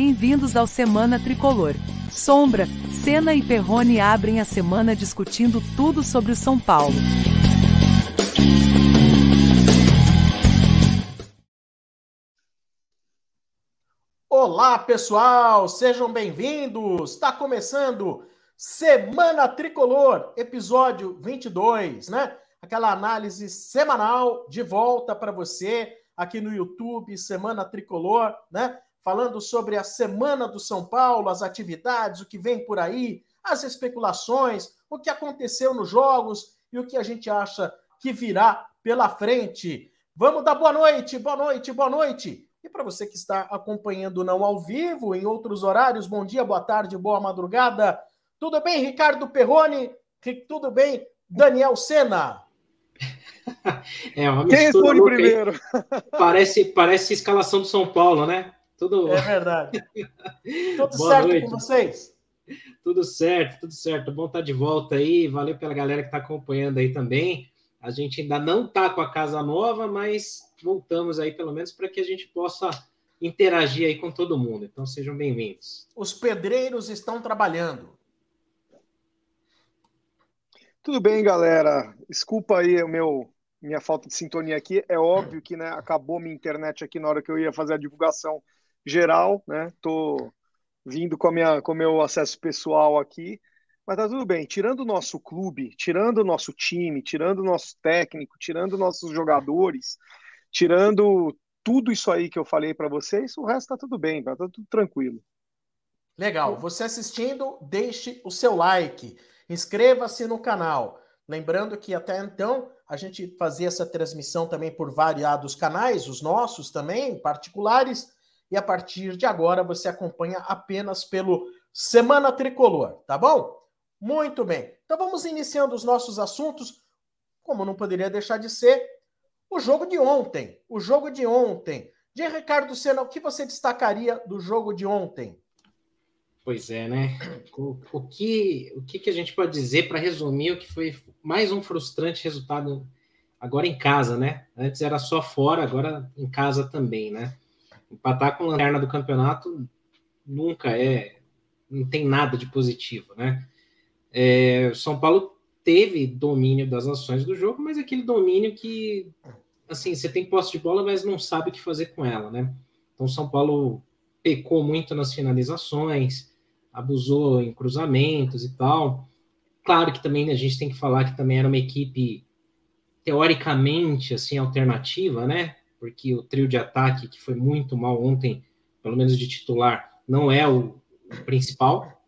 Bem-vindos ao Semana Tricolor. Sombra, Senna e Perrone abrem a semana discutindo tudo sobre o São Paulo. Olá, pessoal, sejam bem-vindos. Está começando Semana Tricolor, episódio 22, né? Aquela análise semanal de volta para você aqui no YouTube, Semana Tricolor, né? Falando sobre a Semana do São Paulo, as atividades, o que vem por aí, as especulações, o que aconteceu nos jogos e o que a gente acha que virá pela frente. Vamos dar boa noite, boa noite, boa noite. E para você que está acompanhando não ao vivo, em outros horários, bom dia, boa tarde, boa madrugada. Tudo bem, Ricardo Perrone? Tudo bem, Daniel Sena? É uma Quem responde primeiro? Parece, parece escalação do São Paulo, né? Tudo... É verdade. Tudo Boa certo noite. com vocês? Tudo certo, tudo certo. Bom estar de volta aí. Valeu pela galera que está acompanhando aí também. A gente ainda não está com a casa nova, mas voltamos aí pelo menos para que a gente possa interagir aí com todo mundo. Então sejam bem-vindos. Os pedreiros estão trabalhando. Tudo bem, galera. Desculpa aí o meu minha falta de sintonia aqui. É óbvio que né, acabou minha internet aqui na hora que eu ia fazer a divulgação geral, né? Tô vindo com a minha com meu acesso pessoal aqui, mas tá tudo bem. Tirando o nosso clube, tirando o nosso time, tirando o nosso técnico, tirando nossos jogadores, tirando tudo isso aí que eu falei para vocês, o resto tá tudo bem, tá tudo tranquilo. Legal. Você assistindo, deixe o seu like, inscreva-se no canal. Lembrando que até então a gente fazia essa transmissão também por variados canais, os nossos também, particulares, e a partir de agora você acompanha apenas pelo Semana Tricolor, tá bom? Muito bem. Então vamos iniciando os nossos assuntos, como não poderia deixar de ser, o jogo de ontem. O jogo de ontem. De Ricardo Senna, o que você destacaria do jogo de ontem? Pois é, né? O, o, que, o que, que a gente pode dizer para resumir o que foi mais um frustrante resultado agora em casa, né? Antes era só fora, agora em casa também, né? Empatar com lanterna do campeonato nunca é, não tem nada de positivo, né? É, São Paulo teve domínio das ações do jogo, mas aquele domínio que, assim, você tem posse de bola, mas não sabe o que fazer com ela, né? Então, São Paulo pecou muito nas finalizações, abusou em cruzamentos e tal. Claro que também a gente tem que falar que também era uma equipe teoricamente assim alternativa, né? Porque o trio de ataque que foi muito mal ontem, pelo menos de titular, não é o, principal.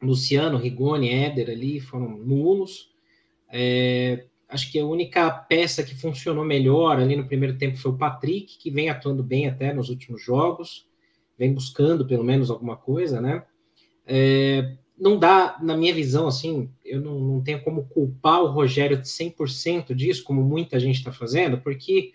Luciano, Rigoni, Éder ali foram nulos. É, acho que a única peça que funcionou melhor ali no primeiro tempo foi o Patrick, que vem atuando bem até nos últimos jogos, vem buscando pelo menos alguma coisa, né? É, não dá, na minha visão, assim, eu não, não tenho como culpar o Rogério de 100% disso, como muita gente está fazendo, porque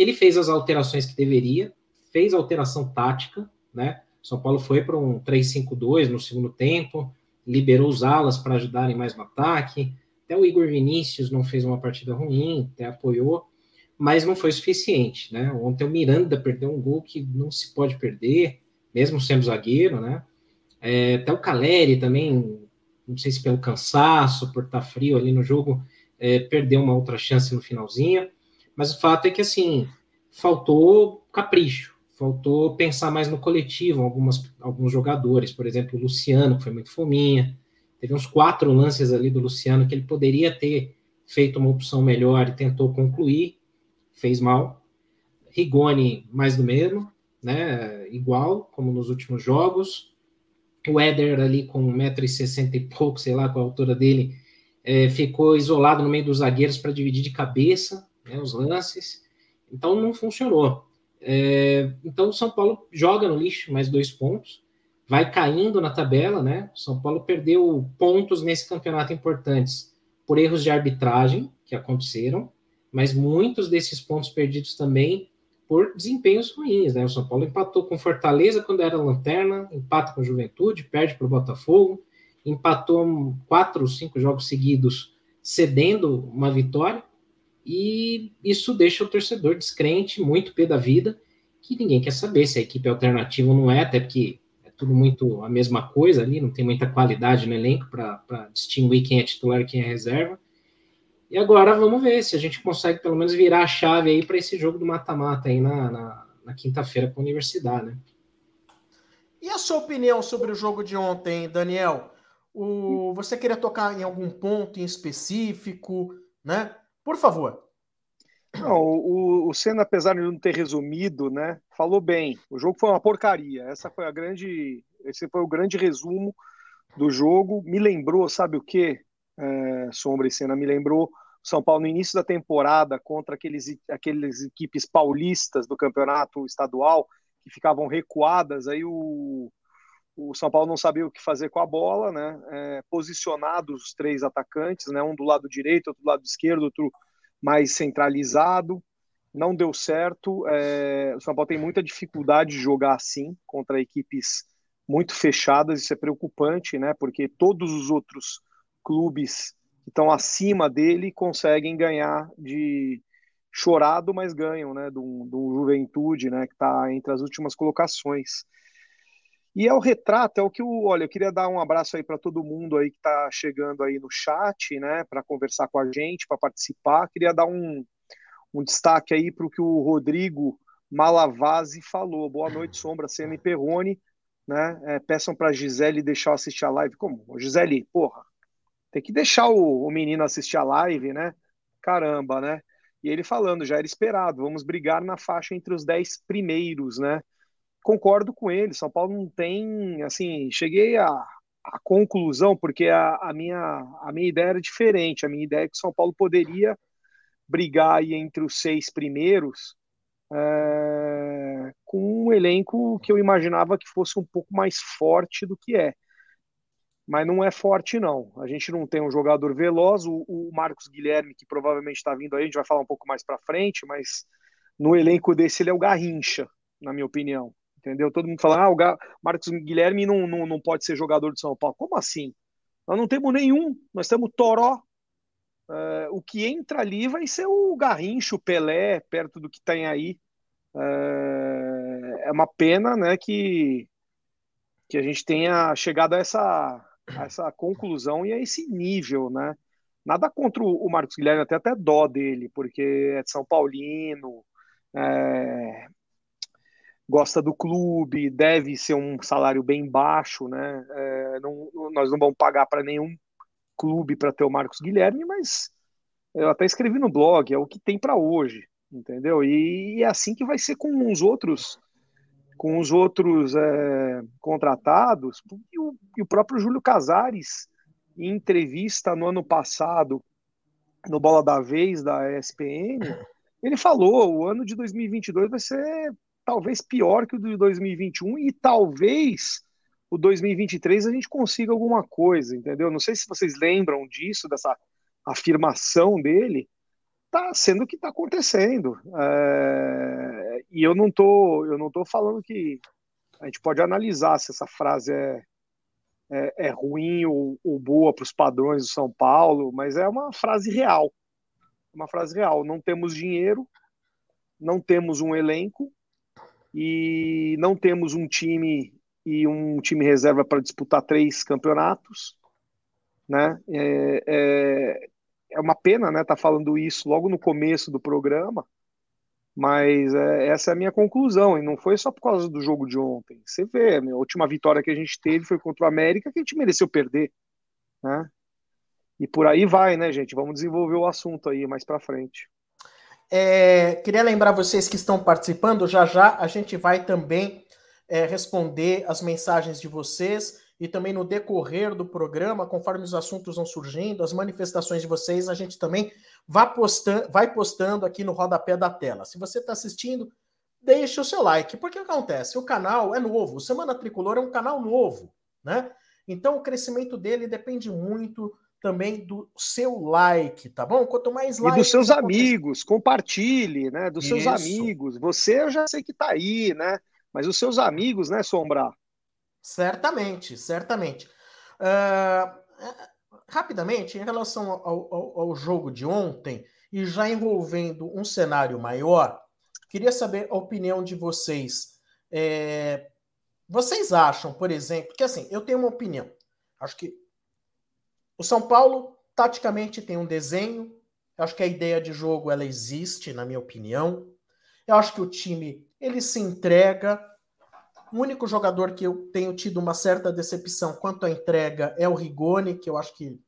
ele fez as alterações que deveria, fez alteração tática, né? São Paulo foi para um 3-5-2 no segundo tempo, liberou os alas para ajudarem mais no ataque. Até o Igor Vinícius não fez uma partida ruim, até apoiou, mas não foi suficiente, né? Ontem o Miranda perdeu um gol que não se pode perder, mesmo sendo zagueiro, né? É, até o Caleri também, não sei se pelo cansaço, por estar frio ali no jogo, é, perdeu uma outra chance no finalzinho. Mas o fato é que, assim, faltou capricho, faltou pensar mais no coletivo, algumas, alguns jogadores, por exemplo, o Luciano, que foi muito fominha. Teve uns quatro lances ali do Luciano que ele poderia ter feito uma opção melhor e tentou concluir, fez mal. Rigoni, mais do mesmo, né? Igual, como nos últimos jogos o Éder ali com 1,60m e pouco, sei lá qual a altura dele, é, ficou isolado no meio dos zagueiros para dividir de cabeça né, os lances, então não funcionou. É, então o São Paulo joga no lixo mais dois pontos, vai caindo na tabela, né? O São Paulo perdeu pontos nesse campeonato importantes por erros de arbitragem que aconteceram, mas muitos desses pontos perdidos também por desempenhos ruins, né? O São Paulo empatou com Fortaleza quando era lanterna, empata com Juventude, perde para o Botafogo, empatou quatro ou cinco jogos seguidos cedendo uma vitória, e isso deixa o torcedor descrente, muito pé da vida, que ninguém quer saber se a equipe é alternativa ou não é, até porque tudo muito a mesma coisa ali, não tem muita qualidade no elenco para distinguir quem é titular e quem é reserva. E agora vamos ver se a gente consegue pelo menos virar a chave aí para esse jogo do mata-mata aí na, na, na quinta-feira com a Universidade, né? E a sua opinião sobre o jogo de ontem, Daniel? O, você queria tocar em algum ponto em específico, né? Por favor. Não, o, o Senna, apesar de não ter resumido, né, falou bem. O jogo foi uma porcaria. Essa foi a grande, esse foi o grande resumo do jogo. Me lembrou, sabe o que? É, Sombra e Senna me lembrou São Paulo no início da temporada contra aqueles, aqueles equipes paulistas do campeonato estadual que ficavam recuadas. Aí o, o São Paulo não sabia o que fazer com a bola, né? É, posicionados os três atacantes, né? Um do lado direito, outro do lado esquerdo, outro mais centralizado. Não deu certo. É, o São Paulo tem muita dificuldade de jogar assim contra equipes muito fechadas. Isso é preocupante, né? Porque todos os outros clubes que estão acima dele conseguem ganhar de chorado, mas ganham, né? Do, do Juventude, né? Que está entre as últimas colocações. E é o retrato, é o que o. Olha, eu queria dar um abraço aí para todo mundo aí que está chegando aí no chat, né, para conversar com a gente, para participar. Queria dar um, um destaque aí para o que o Rodrigo Malavasi falou. Boa noite, Sombra, e Perrone. Né? É, peçam para Gisele deixar eu assistir a live. Como? Gisele, porra, tem que deixar o, o menino assistir a live, né? Caramba, né? E ele falando, já era esperado, vamos brigar na faixa entre os dez primeiros, né? Concordo com ele. São Paulo não tem, assim, cheguei à, à conclusão porque a, a, minha a minha ideia era diferente. A minha ideia é que São Paulo poderia brigar aí entre os seis primeiros é, com um elenco que eu imaginava que fosse um pouco mais forte do que é. Mas não é forte, não. A gente não tem um jogador veloz. O, o Marcos Guilherme, que provavelmente está vindo aí, a gente vai falar um pouco mais para frente, mas no elenco desse ele é o Garrincha, na minha opinião entendeu? Todo mundo fala, ah, o Marcos Guilherme não, não, não pode ser jogador de São Paulo. Como assim? Nós não temos nenhum, nós temos Toró. Uh, o que entra ali vai ser o Garrincho, o Pelé, perto do que tem aí. Uh, é uma pena né, que, que a gente tenha chegado a essa, a essa conclusão e a esse nível, né? Nada contra o Marcos Guilherme, até até dó dele, porque é de São Paulino, é, gosta do clube, deve ser um salário bem baixo, né? É, não, nós não vamos pagar para nenhum clube para ter o Marcos Guilherme, mas eu até escrevi no blog, é o que tem para hoje, entendeu? E é assim que vai ser com os outros, com os outros é, contratados. E o, e o próprio Júlio Casares, em entrevista no ano passado, no Bola da Vez da ESPN, ele falou: o ano de 2022 vai ser talvez pior que o de 2021 e talvez o 2023 a gente consiga alguma coisa, entendeu? Não sei se vocês lembram disso, dessa afirmação dele, tá sendo o que está acontecendo. É... E eu não tô, eu não tô falando que a gente pode analisar se essa frase é, é, é ruim ou, ou boa para os padrões do São Paulo, mas é uma frase real. Uma frase real. Não temos dinheiro, não temos um elenco, e não temos um time e um time reserva para disputar três campeonatos, né? É, é, é uma pena, né? Tá falando isso logo no começo do programa, mas é, essa é a minha conclusão e não foi só por causa do jogo de ontem. Você vê, a última vitória que a gente teve foi contra o América que a gente mereceu perder, né? E por aí vai, né, gente? Vamos desenvolver o assunto aí mais para frente. É, queria lembrar vocês que estão participando, já já a gente vai também é, responder as mensagens de vocês e também no decorrer do programa, conforme os assuntos vão surgindo, as manifestações de vocês, a gente também vai postando, vai postando aqui no rodapé da tela. Se você está assistindo, deixe o seu like, porque acontece? O canal é novo, o Semana Tricolor é um canal novo, né? Então o crescimento dele depende muito também do seu like, tá bom? Quanto mais like. E dos seus amigos, compartilhe, né? Dos seus Isso. amigos. Você eu já sei que tá aí, né? Mas os seus amigos, né, Sombra? Certamente, certamente. Uh, rapidamente, em relação ao, ao, ao, jogo de ontem, e já envolvendo um cenário maior, queria saber a opinião de vocês. É, vocês acham, por exemplo, que assim, eu tenho uma opinião. Acho que o São Paulo, taticamente, tem um desenho. Eu acho que a ideia de jogo ela existe, na minha opinião. Eu acho que o time ele se entrega. O único jogador que eu tenho tido uma certa decepção quanto à entrega é o Rigoni, que eu acho que.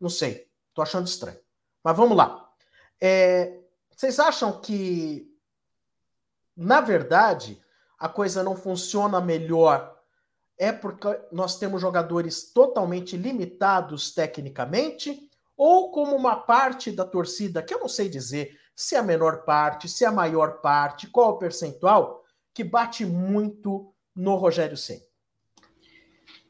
Não sei, tô achando estranho. Mas vamos lá. É, vocês acham que, na verdade, a coisa não funciona melhor é porque nós temos jogadores totalmente limitados tecnicamente? Ou como uma parte da torcida, que eu não sei dizer se é a menor parte, se é a maior parte, qual o percentual, que bate muito no Rogério Senna?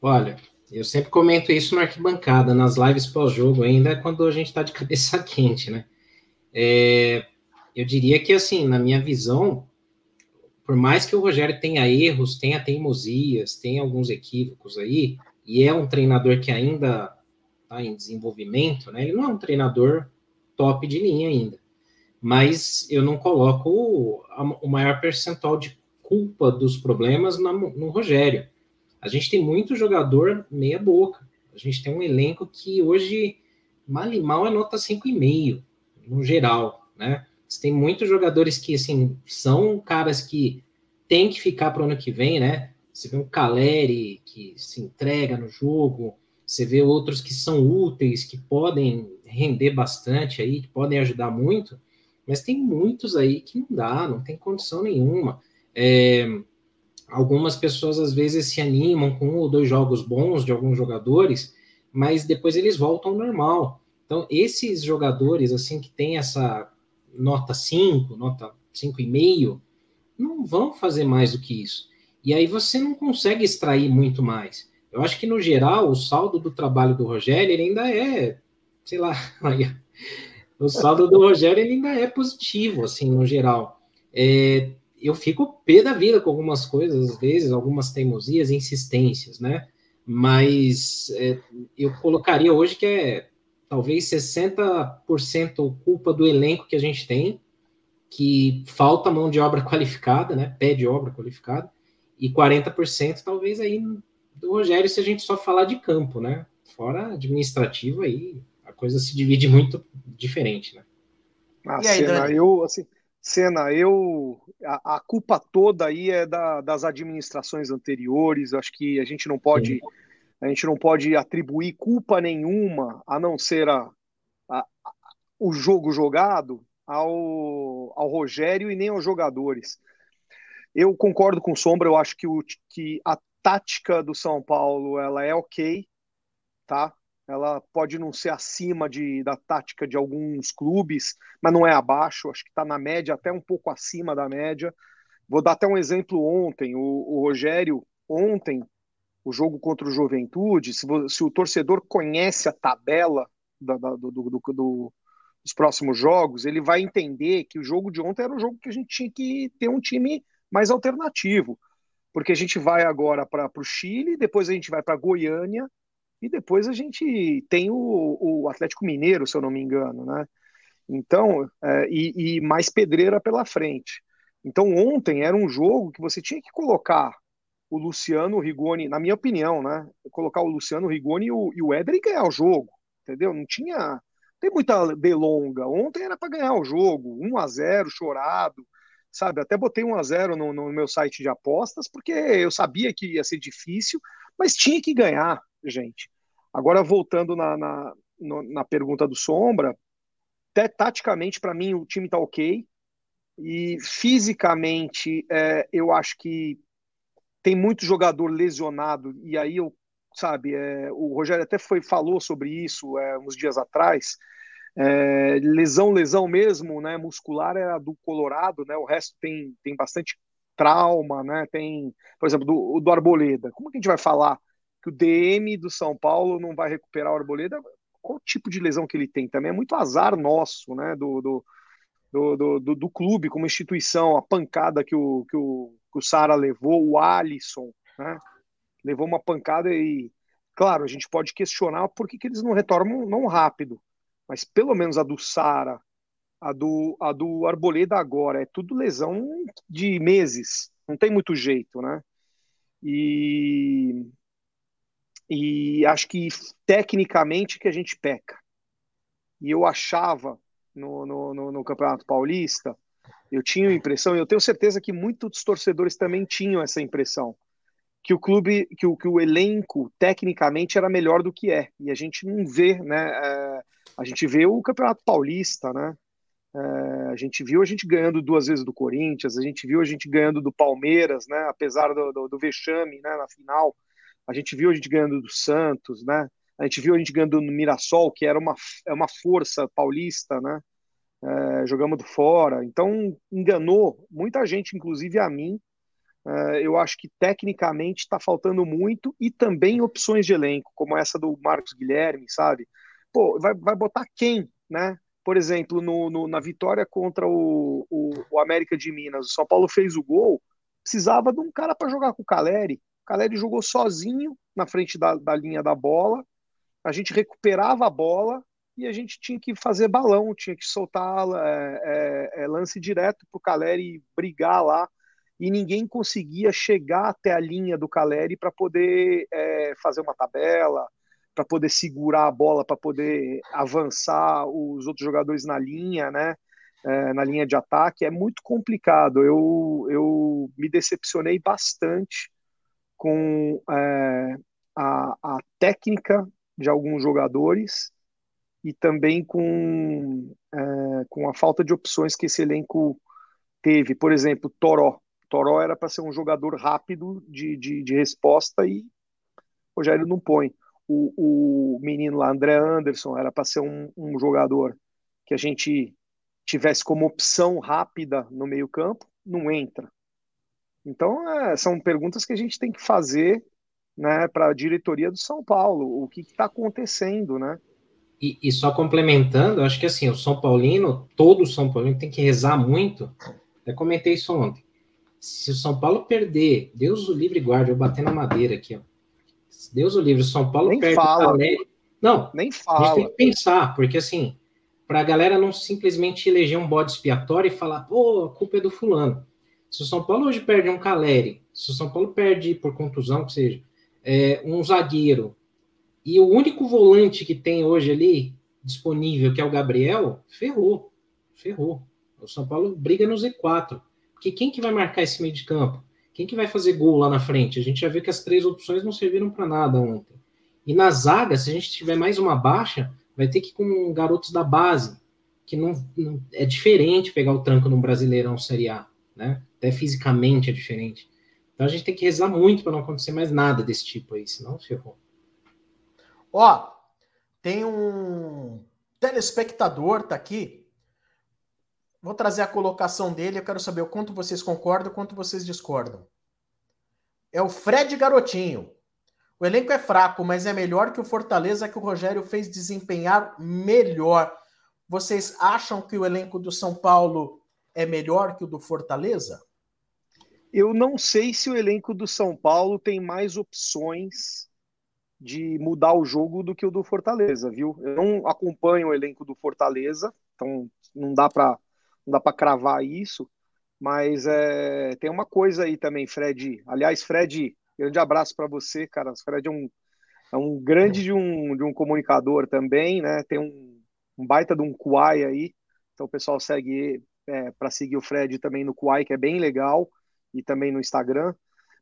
Olha, eu sempre comento isso na arquibancada, nas lives pós-jogo, ainda quando a gente está de cabeça quente, né? É, eu diria que, assim, na minha visão, por mais que o Rogério tenha erros, tenha teimosias, tenha alguns equívocos aí, e é um treinador que ainda está em desenvolvimento, né? Ele não é um treinador top de linha ainda. Mas eu não coloco o, maior percentual de culpa dos problemas no Rogério. A gente tem muito jogador meia boca. A gente tem um elenco que hoje, mal e mal, é nota 5,5, no geral, né? Você tem muitos jogadores que, assim, são caras que têm que ficar para o ano que vem, né? Você vê um Caleri que se entrega no jogo, você vê outros que são úteis, que podem render bastante aí, que podem ajudar muito, mas tem muitos aí que não dá, não tem condição nenhuma. É, algumas pessoas às vezes se animam com um ou dois jogos bons de alguns jogadores, mas depois eles voltam ao normal. Então, esses jogadores, assim, que tem essa nota 5, nota 5,5, não vão fazer mais do que isso. E aí você não consegue extrair muito mais. Eu acho que, no geral, o saldo do trabalho do Rogério ele ainda é, sei lá, o saldo do Rogério ele ainda é positivo, assim, no geral. É, eu fico pé da vida com algumas coisas, às vezes, algumas teimosias, insistências, né? Mas é, eu colocaria hoje que é talvez 60% culpa do elenco que a gente tem, que falta mão de obra qualificada, né? Pé de obra qualificada, e 40% talvez aí do Rogério se a gente só falar de campo, né? Fora administrativo aí a coisa se divide muito diferente, né? Ah, e aí, Senna, eu assim, Senna, eu a, a, culpa toda aí é da, das administrações anteriores. Acho que a gente não pode Sim. A gente não pode atribuir culpa nenhuma a não ser a, a, o jogo jogado ao, ao Rogério e nem aos jogadores. Eu concordo com o Sombra, eu acho que, o, que a tática do São Paulo ela é ok, tá? Ela pode não ser acima de, da tática de alguns clubes, mas não é abaixo, acho que está na média, até um pouco acima da média. Vou dar até um exemplo ontem. O, o Rogério, ontem, o jogo contra o Juventude, se, se o torcedor conhece a tabela da, da, do, do, do, dos próximos jogos, ele vai entender que o jogo de ontem era um jogo que a gente tinha que ter um time mais alternativo porque a gente vai agora para o Chile, depois a gente vai para Goiânia e depois a gente tem o, o, Atlético Mineiro, se eu não me engano, né? Então, é, e, e, mais pedreira pela frente. Então, ontem era um jogo que você tinha que colocar o Luciano Rigoni, na minha opinião, né? Colocar o Luciano Rigoni e o, e o Éder e ganhar o jogo, entendeu? Não tinha. Tem muita delonga. Ontem era para ganhar o jogo, 1 a 0 chorado sabe? Até botei 1 a 0 no, no meu site de apostas, porque eu sabia que ia ser difícil, mas tinha que ganhar, gente. Agora, voltando na, na, na pergunta do Sombra, até taticamente, para mim, o time tá ok. E fisicamente, é, eu acho que tem muito jogador lesionado, e aí eu, sabe, é, o Rogério até foi, falou sobre isso é, uns dias atrás. É, lesão, lesão mesmo, né? Muscular é a do Colorado, né? O resto tem, tem bastante trauma, né? Tem, por exemplo, do, do Arboleda. Como que a gente vai falar que o DM do São Paulo não vai recuperar o Arboleda? Qual tipo de lesão que ele tem? Também é muito azar nosso, né? Do, do, do, do, do clube como instituição, a pancada que o, que o, que o Sara levou, o Alisson, né? Levou uma pancada e, claro, a gente pode questionar por que, que eles não retornam não rápido mas pelo menos a do Sara, a do, a do Arboleda agora, é tudo lesão de meses, não tem muito jeito, né? E, e acho que tecnicamente que a gente peca. E eu achava no, no, no, no Campeonato Paulista, eu tinha a impressão, e eu tenho certeza que muitos torcedores também tinham essa impressão, que o clube, que o, que o elenco tecnicamente era melhor do que é. E a gente não vê, né? É, a gente vê o Campeonato Paulista, né? É, a gente viu a gente ganhando duas vezes do Corinthians, a gente viu a gente ganhando do Palmeiras, né? Apesar do, do, do vexame, né? Na final, a gente viu a gente ganhando do Santos, né? A gente viu a gente ganhando no Mirassol, que era uma, é uma força paulista, né? É, jogamos do fora. Então, enganou muita gente, inclusive a mim. É, eu acho que tecnicamente está faltando muito e também opções de elenco, como essa do Marcos Guilherme, sabe? Pô, vai, vai botar quem, né? Por exemplo, no, no na vitória contra o, o, o, América de Minas, o São Paulo fez o gol, precisava de um cara para jogar com o Caleri. O Caleri jogou sozinho na frente da, da linha da bola, a gente recuperava a bola e a gente tinha que fazer balão, tinha que soltar é, é, é lance direto para o Caleri brigar lá e ninguém conseguia chegar até a linha do Caleri para poder é, fazer uma tabela, para poder segurar a bola, para poder avançar os outros jogadores na linha, né? É, na linha de ataque, é muito complicado. Eu, eu me decepcionei bastante com é, a, a técnica de alguns jogadores e também com, é, com a falta de opções que esse elenco teve. Por exemplo, Toró. Toró era para ser um jogador rápido de, de, de resposta e o Rogério não põe. O, o menino lá, André Anderson, era para ser um, um jogador que a gente tivesse como opção rápida no meio-campo, não entra. Então, é, são perguntas que a gente tem que fazer né, para a diretoria do São Paulo. O que está acontecendo, né? E, e, só complementando, acho que assim, o São Paulino, todo São Paulino tem que rezar muito. Até comentei isso ontem. Se o São Paulo perder, Deus o livre guarde, eu bater na madeira aqui, ó. Deus o livre, o São Paulo nem perde fala. Não, nem fala. A gente tem que pensar, porque assim, para a galera não simplesmente eleger um bode expiatório e falar, pô, a culpa é do fulano. Se o São Paulo hoje perde um Caleri, se o São Paulo perde por contusão, que seja, é, um zagueiro, e o único volante que tem hoje ali disponível, que é o Gabriel, ferrou. Ferrou. O São Paulo briga no Z4. Porque quem que vai marcar esse meio de campo? Quem que vai fazer gol lá na frente? A gente já viu que as três opções não serviram para nada ontem. E na zaga, se a gente tiver mais uma baixa, vai ter que ir com garotos da base, que não, não é diferente pegar o tranco num Brasileirão Série A, né? Até fisicamente é diferente. Então a gente tem que rezar muito para não acontecer mais nada desse tipo aí, senão ferrou. Ó, tem um telespectador, tá aqui. Vou trazer a colocação dele, eu quero saber o quanto vocês concordam, o quanto vocês discordam. É o Fred Garotinho. O elenco é fraco, mas é melhor que o Fortaleza que o Rogério fez desempenhar melhor. Vocês acham que o elenco do São Paulo é melhor que o do Fortaleza? Eu não sei se o elenco do São Paulo tem mais opções de mudar o jogo do que o do Fortaleza, viu? Eu não acompanho o elenco do Fortaleza, então não dá para não dá para cravar isso, mas é, tem uma coisa aí também, Fred. Aliás, Fred, grande abraço para você, cara. Fred é um, é um grande de um, de um comunicador também, né? Tem um, um baita de um Kuai aí, então o pessoal segue é, para seguir o Fred também no Kuai, que é bem legal, e também no Instagram.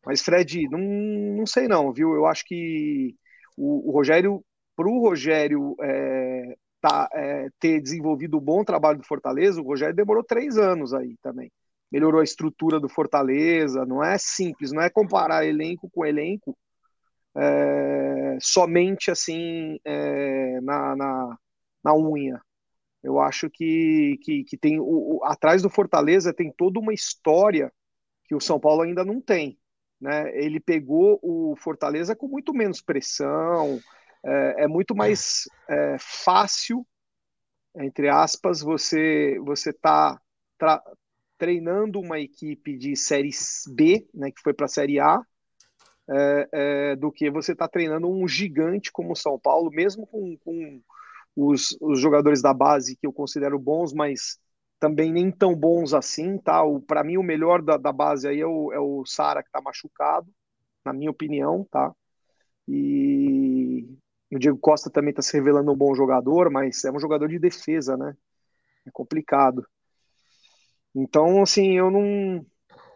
Mas, Fred, não, não sei não, viu? Eu acho que o, o Rogério, para o Rogério é, tá, é, ter desenvolvido um bom trabalho do Fortaleza, o Rogério demorou três anos aí também. Melhorou a estrutura do Fortaleza, não é simples, não é comparar elenco com elenco é, somente assim é, na, na, na, unha. Eu acho que, que, que tem o, o, atrás do Fortaleza tem toda uma história que o São Paulo ainda não tem né? Ele pegou o Fortaleza com muito menos pressão, é, é muito mais é, fácil, entre aspas, você você tá treinando uma equipe de série B, né, que foi para a série A, é, é, do que você está treinando um gigante como o São Paulo, mesmo com, com os, os, jogadores da base que eu considero bons, mas também nem tão bons assim, tá? Para mim, o melhor da, da, base aí é o, é o Sara, que está machucado. na minha opinião, tá? E o Diego Costa também está se revelando um bom jogador, mas é um jogador de defesa, né? É complicado. Então, assim, eu não,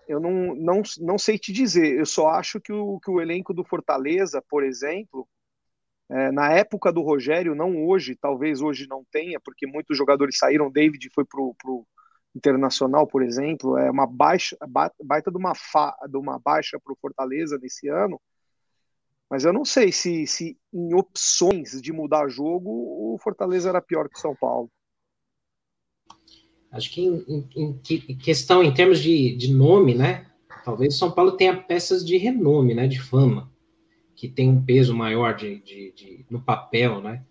eu não, não, não sei te dizer. Eu só acho que o, que o elenco do Fortaleza, por exemplo, é, na época do Rogério, não hoje, talvez hoje não tenha, porque muitos jogadores saíram. David foi pro, pro Internacional, por exemplo, é uma baixa, baita de uma, fa, de uma baixa para o Fortaleza nesse ano. Mas eu não sei se, se em opções de mudar jogo o Fortaleza era pior que o São Paulo. Acho que em, em, em questão, em termos de, de nome, né? Talvez o São Paulo tenha peças de renome, né? De fama que tem um peso maior de, de, de no papel, né?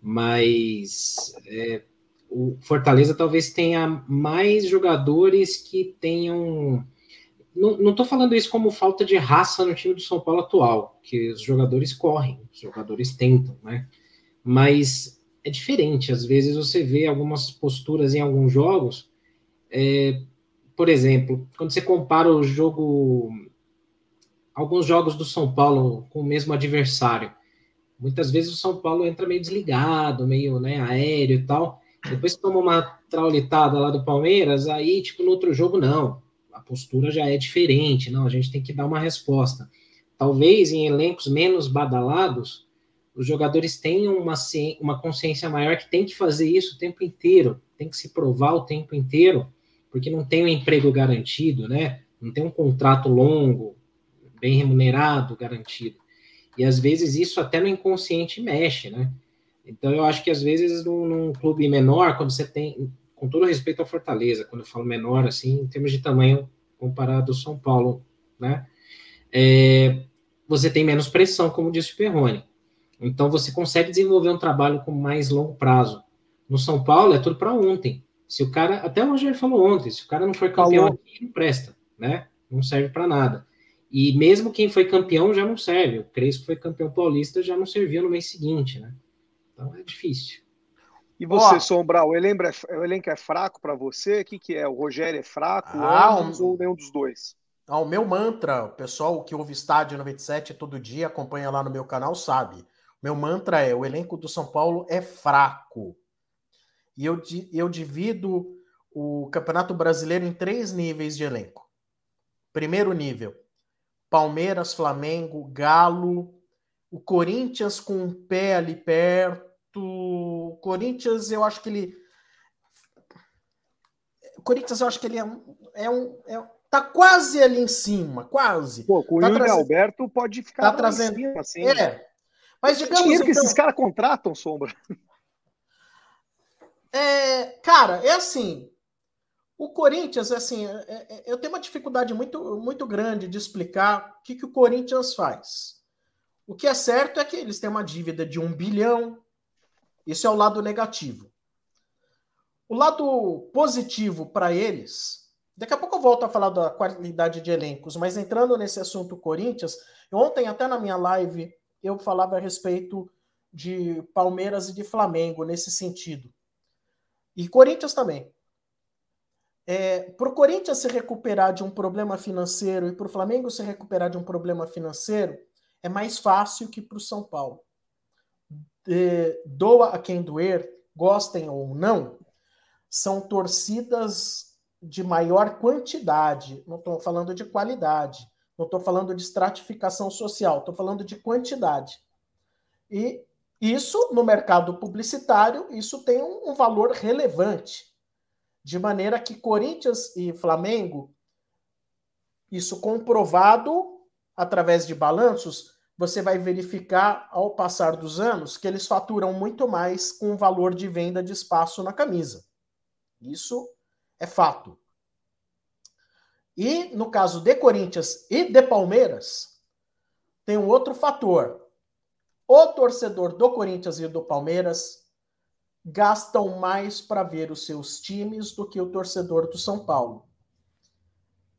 Mas é, o Fortaleza talvez tenha mais jogadores que tenham. Não estou falando isso como falta de raça no time do São Paulo atual, que os jogadores correm, os jogadores tentam, né? Mas é diferente. Às vezes você vê algumas posturas em alguns jogos. É, por exemplo, quando você compara o jogo alguns jogos do São Paulo com o mesmo adversário. Muitas vezes o São Paulo entra meio desligado, meio né, aéreo e tal. Depois que toma uma traulitada lá do Palmeiras, aí, tipo, no outro jogo, não. A postura já é diferente, não. A gente tem que dar uma resposta. Talvez em elencos menos badalados, os jogadores tenham uma, uma consciência maior que tem que fazer isso o tempo inteiro, tem que se provar o tempo inteiro, porque não tem um emprego garantido, né? Não tem um contrato longo, bem remunerado, garantido. E às vezes isso até no inconsciente mexe, né? Então eu acho que às vezes num, num, clube menor, quando você tem, com todo respeito ao Fortaleza, quando eu falo menor, assim, em termos de tamanho comparado ao São Paulo, né? É, você tem menos pressão, como disse o Perrone. Então você consegue desenvolver um trabalho com mais longo prazo. No São Paulo é tudo para ontem. Se o cara, até o Rogério falou ontem, se o cara não for campeão aqui, não presta, né? Não serve para nada. E mesmo quem foi campeão já não serve. O Crespo foi campeão paulista, já não serviu no mês seguinte, né? Então é difícil. E você, Ó, Sombra, o elenco é, o elenco é fraco para você? O que, que é? O Rogério é fraco? Ah, um, ou nenhum dos dois? Ah, o meu mantra, o pessoal que ouve Estádio 97 todo dia, acompanha lá no meu canal, sabe. O meu mantra é: o elenco do São Paulo é fraco. E eu, eu divido o Campeonato Brasileiro em três níveis de elenco. Primeiro nível, Palmeiras, Flamengo, Galo, o Corinthians com um pé ali perto. O Corinthians, eu acho que ele. O Corinthians, eu acho que ele é um. É um é... Tá quase ali em cima, quase. Pô, com tá o Yuri Alberto pode ficar tá trazendo... cima, assim. É. Mas digamos. dinheiro então... que esses caras contratam, Sombra. É, cara, é assim. O Corinthians, assim, é, é, é, eu tenho uma dificuldade muito, muito grande de explicar o que, que o Corinthians faz. O que é certo é que eles têm uma dívida de um bilhão. Isso é o lado negativo. O lado positivo para eles. Daqui a pouco eu volto a falar da qualidade de elencos, mas entrando nesse assunto Corinthians, ontem até na minha live eu falava a respeito de Palmeiras e de Flamengo nesse sentido. E Corinthians também. É, para o Corinthians se recuperar de um problema financeiro e para o Flamengo se recuperar de um problema financeiro é mais fácil que para o São Paulo. É, doa a quem doer, gostem ou não, são torcidas de maior quantidade. Não estou falando de qualidade, não estou falando de estratificação social, estou falando de quantidade. E isso, no mercado publicitário, isso tem um, um valor relevante de maneira que Corinthians e Flamengo, isso comprovado através de balanços, você vai verificar ao passar dos anos que eles faturam muito mais com o valor de venda de espaço na camisa. Isso é fato. E no caso de Corinthians e de Palmeiras, tem um outro fator. O torcedor do Corinthians e do Palmeiras gastam mais para ver os seus times do que o torcedor do São Paulo.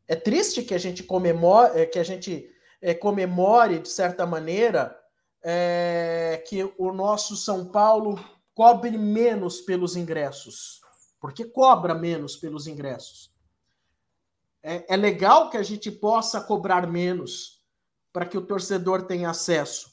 É triste que a gente comemore, é, que a gente é, comemore de certa maneira é, que o nosso São Paulo cobre menos pelos ingressos, porque cobra menos pelos ingressos. É, é legal que a gente possa cobrar menos para que o torcedor tenha acesso.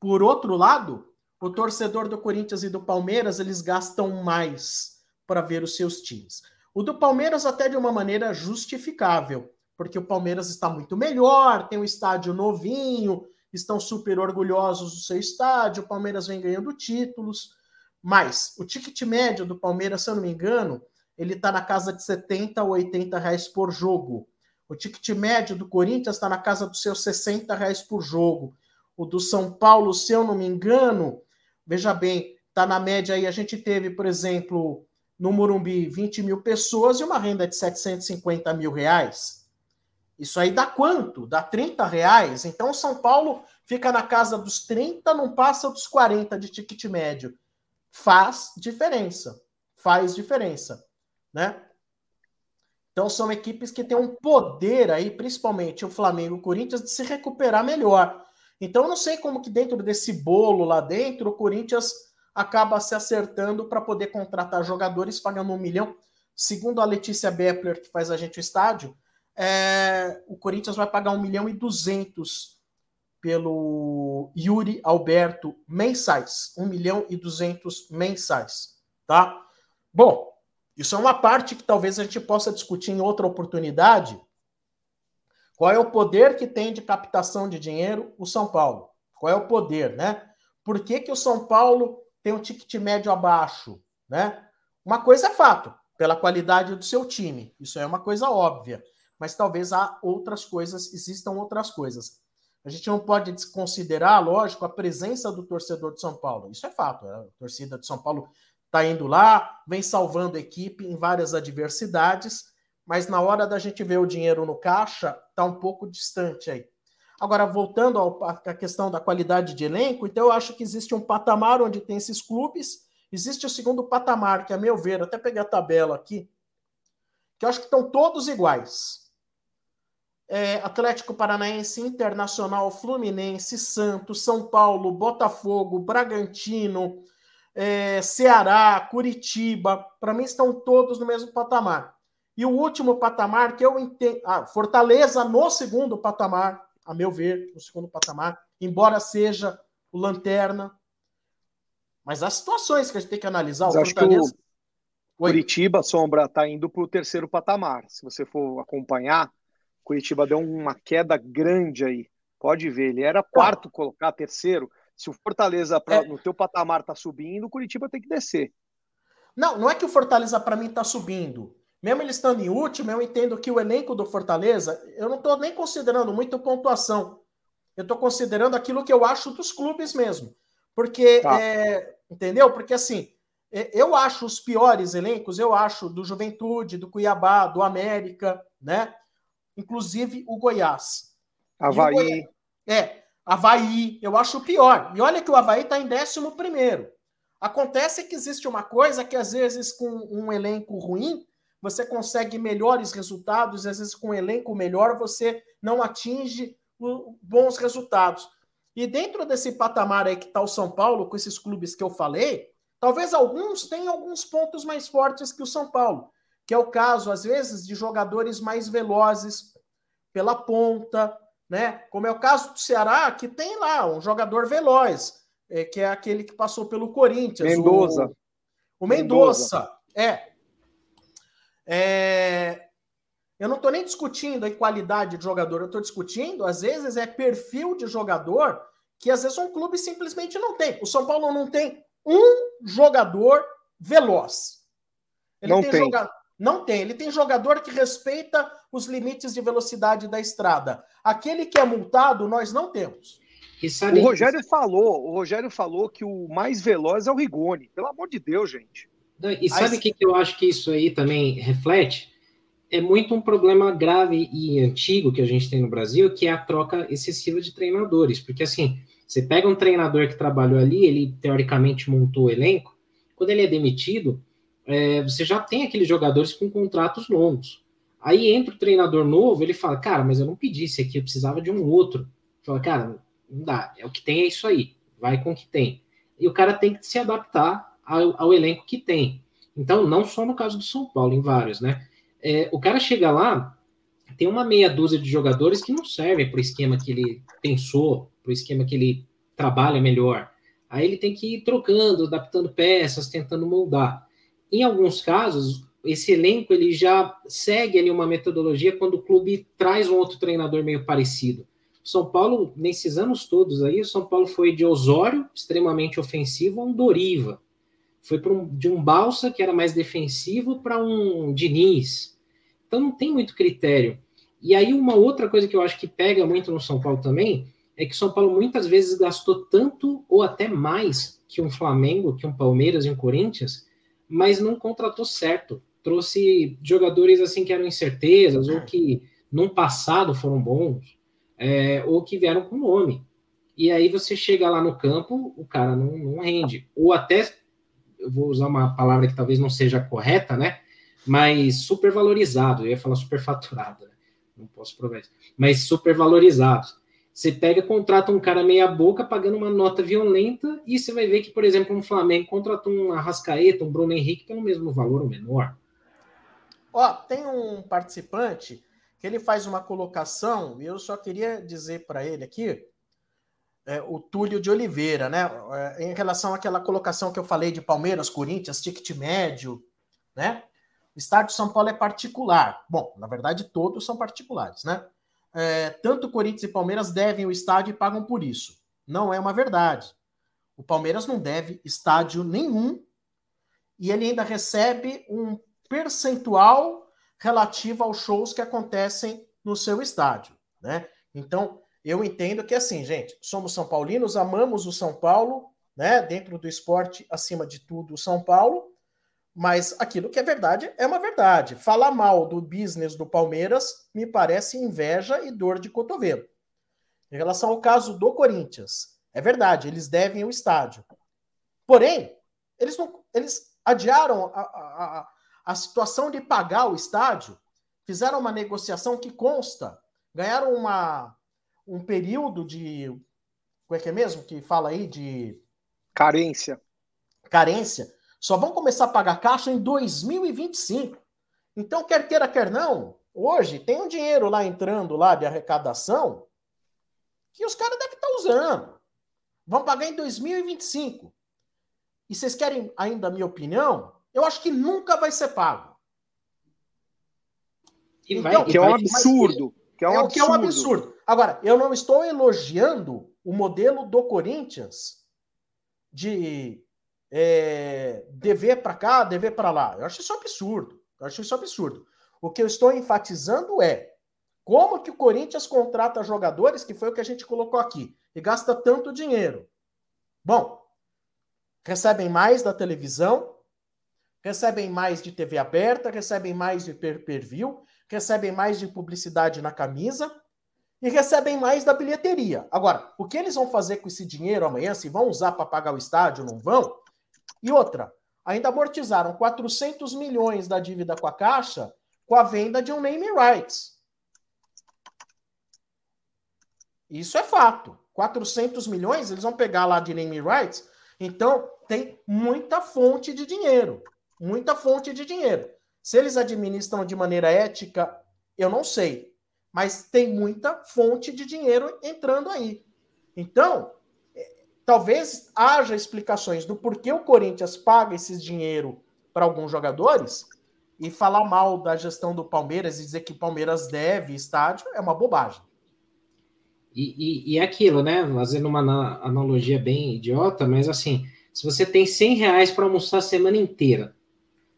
Por outro lado, o torcedor do Corinthians e do Palmeiras, eles gastam mais para ver os seus times. O do Palmeiras até de uma maneira justificável, porque o Palmeiras está muito melhor, tem um estádio novinho, estão super orgulhosos do seu estádio, o Palmeiras vem ganhando títulos, mas o ticket médio do Palmeiras, se eu não me engano, ele está na casa de 70 ou 80 reais por jogo. O ticket médio do Corinthians está na casa dos seus 60 reais por jogo. O do São Paulo, se eu não me engano, veja bem, está na média aí. A gente teve, por exemplo, no Morumbi, 20 mil pessoas e uma renda de 750 mil reais. Isso aí dá quanto? Dá 30 reais. Então, São Paulo fica na casa dos 30, não passa dos 40 de ticket médio. Faz diferença. Faz diferença. Né? Então são equipes que têm um poder aí, principalmente o Flamengo e o Corinthians, de se recuperar melhor. Então eu não sei como que dentro desse bolo lá dentro, o Corinthians acaba se acertando para poder contratar jogadores pagando um milhão. Segundo a Letícia Bepler, que faz a gente o estádio, é, o Corinthians vai pagar um milhão e duzentos pelo Yuri Alberto mensais. Um milhão e duzentos mensais, tá? Bom, isso é uma parte que talvez a gente possa discutir em outra oportunidade. Qual é o poder que tem de captação de dinheiro o São Paulo? Qual é o poder, né? Por que, que o São Paulo tem um ticket médio abaixo, né? Uma coisa é fato, pela qualidade do seu time. Isso é uma coisa óbvia. Mas talvez há outras coisas, existam outras coisas. A gente não pode desconsiderar, lógico, a presença do torcedor de São Paulo. Isso é fato. A torcida de São Paulo está indo lá, vem salvando a equipe em várias adversidades, mas na hora da gente ver o dinheiro no caixa, está um pouco distante aí. Agora, voltando à questão da qualidade de elenco, então eu acho que existe um patamar onde tem esses clubes, existe o segundo patamar, que a meu ver, até peguei a tabela aqui, que eu acho que estão todos iguais. É, Atlético Paranaense, Internacional, Fluminense, Santos, São Paulo, Botafogo, Bragantino, é, Ceará, Curitiba, para mim estão todos no mesmo patamar. E o último patamar que eu entendo. Ah, Fortaleza no segundo patamar, a meu ver, no segundo patamar, embora seja o Lanterna. Mas há situações que a gente tem que analisar. Mas o Fortaleza. Que o Curitiba, Sombra, está indo para o terceiro patamar. Se você for acompanhar, Curitiba deu uma queda grande aí. Pode ver, ele era quarto colocar, terceiro. Se o Fortaleza pra, é... no teu patamar tá subindo, o Curitiba tem que descer. Não, não é que o Fortaleza para mim tá subindo. Mesmo ele estando em último, eu entendo que o elenco do Fortaleza, eu não estou nem considerando muito pontuação. Eu estou considerando aquilo que eu acho dos clubes mesmo. Porque, tá. é, entendeu? Porque assim, é, eu acho os piores elencos, eu acho do Juventude, do Cuiabá, do América, né? Inclusive o Goiás. Havaí. O Goiás, é, Havaí, eu acho o pior. E olha que o Havaí está em 11. Acontece que existe uma coisa que, às vezes, com um elenco ruim, você consegue melhores resultados, e às vezes, com um elenco melhor, você não atinge bons resultados. E dentro desse patamar aí que está o São Paulo, com esses clubes que eu falei, talvez alguns tenham alguns pontos mais fortes que o São Paulo, que é o caso, às vezes, de jogadores mais velozes pela ponta, né? Como é o caso do Ceará, que tem lá um jogador veloz, é, que é aquele que passou pelo Corinthians. Mendoza. O, o Mendoza. É. é. Eu não estou nem discutindo a qualidade de jogador, eu estou discutindo, às vezes, é perfil de jogador que às vezes um clube simplesmente não tem. O São Paulo não tem um jogador veloz. Ele não tem. tem. Joga... Não tem. Ele tem jogador que respeita os limites de velocidade da estrada. Aquele que é multado, nós não temos. O Rogério falou, o Rogério falou que o mais veloz é o Rigoni. Pelo amor de Deus, gente. E sabe o que, que eu acho que isso aí também reflete? É muito um problema grave e antigo que a gente tem no Brasil, que é a troca excessiva de treinadores. Porque assim, você pega um treinador que trabalhou ali, ele teoricamente montou o elenco, quando ele é demitido, é, você já tem aqueles jogadores com contratos longos. Aí entra o treinador novo, ele fala, cara, mas eu não pedi esse aqui, eu precisava de um outro. Fala, cara, não dá, é o que tem, é isso aí, vai com o que tem. E o cara tem que se adaptar ao, ao elenco que tem. Então, não só no caso do São Paulo, em vários, né? É, o cara chega lá, tem uma meia dúzia de jogadores que não servem para o esquema que ele pensou, para o esquema que ele trabalha melhor. Aí ele tem que ir trocando, adaptando peças, tentando moldar. Em alguns casos, esse elenco ele já segue ali uma metodologia quando o clube traz um outro treinador meio parecido. São Paulo, nesses anos todos aí, o São Paulo foi de Osório, extremamente ofensivo, a um Doriva. Foi um, de um Balsa, que era mais defensivo, para um Diniz. Então não tem muito critério. E aí, uma outra coisa que eu acho que pega muito no São Paulo também é que o São Paulo muitas vezes gastou tanto ou até mais que um Flamengo, que um Palmeiras e um Corinthians, mas não contratou certo. Trouxe jogadores assim que eram incertezas ou que num passado foram bons, é, ou que vieram com nome. E aí você chega lá no campo, o cara não, não rende. Ou até, eu vou usar uma palavra que talvez não seja correta, né? Mas supervalorizado, eu ia falar superfaturado, né? não posso provar isso, mas supervalorizados. Você pega, contrata um cara meia boca, pagando uma nota violenta, e você vai ver que, por exemplo, um Flamengo contrata um Arrascaeta, um Bruno Henrique pelo mesmo valor ou menor. Ó, tem um participante que ele faz uma colocação, e eu só queria dizer para ele aqui, é, o Túlio de Oliveira, né? É, em relação àquela colocação que eu falei de Palmeiras, Corinthians, ticket médio, né? O estádio de São Paulo é particular. Bom, na verdade, todos são particulares, né? É, tanto Corinthians e Palmeiras devem o estádio e pagam por isso. Não é uma verdade. O Palmeiras não deve estádio nenhum e ele ainda recebe um percentual relativo aos shows que acontecem no seu estádio, né? Então, eu entendo que assim, gente, somos são paulinos, amamos o São Paulo, né? Dentro do esporte, acima de tudo, o São Paulo, mas aquilo que é verdade é uma verdade. Falar mal do business do Palmeiras me parece inveja e dor de cotovelo. Em relação ao caso do Corinthians, é verdade, eles devem o estádio. Porém, eles, não, eles adiaram a, a, a situação de pagar o estádio, fizeram uma negociação que consta, ganharam uma, um período de. Como é que é mesmo que fala aí? De. Carência. Carência só vão começar a pagar caixa em 2025. Então, quer queira, quer não, hoje tem um dinheiro lá entrando lá de arrecadação que os caras devem estar usando. Vão pagar em 2025. E vocês querem ainda a minha opinião? Eu acho que nunca vai ser pago. E vai, então, que é um absurdo. Que é, um é absurdo. que é um absurdo. Agora, eu não estou elogiando o modelo do Corinthians de é, dever para cá, dever para lá. Eu acho isso absurdo. Eu acho isso absurdo. O que eu estou enfatizando é como que o Corinthians contrata jogadores, que foi o que a gente colocou aqui, e gasta tanto dinheiro. Bom, recebem mais da televisão, recebem mais de TV aberta, recebem mais de per-per-view, recebem mais de publicidade na camisa e recebem mais da bilheteria. Agora, o que eles vão fazer com esse dinheiro amanhã? Se vão usar para pagar o estádio não vão? E outra, ainda amortizaram 400 milhões da dívida com a Caixa com a venda de um name rights. Isso é fato. 400 milhões eles vão pegar lá de name rights. Então, tem muita fonte de dinheiro. Muita fonte de dinheiro. Se eles administram de maneira ética, eu não sei. Mas tem muita fonte de dinheiro entrando aí. Então, talvez haja explicações do porquê o Corinthians paga esse dinheiro para alguns jogadores e falar mal da gestão do Palmeiras e dizer que o Palmeiras deve estádio é uma bobagem. E, e, e é aquilo, né? Fazendo uma analogia bem idiota, mas assim, se você tem 100 reais para almoçar a semana inteira,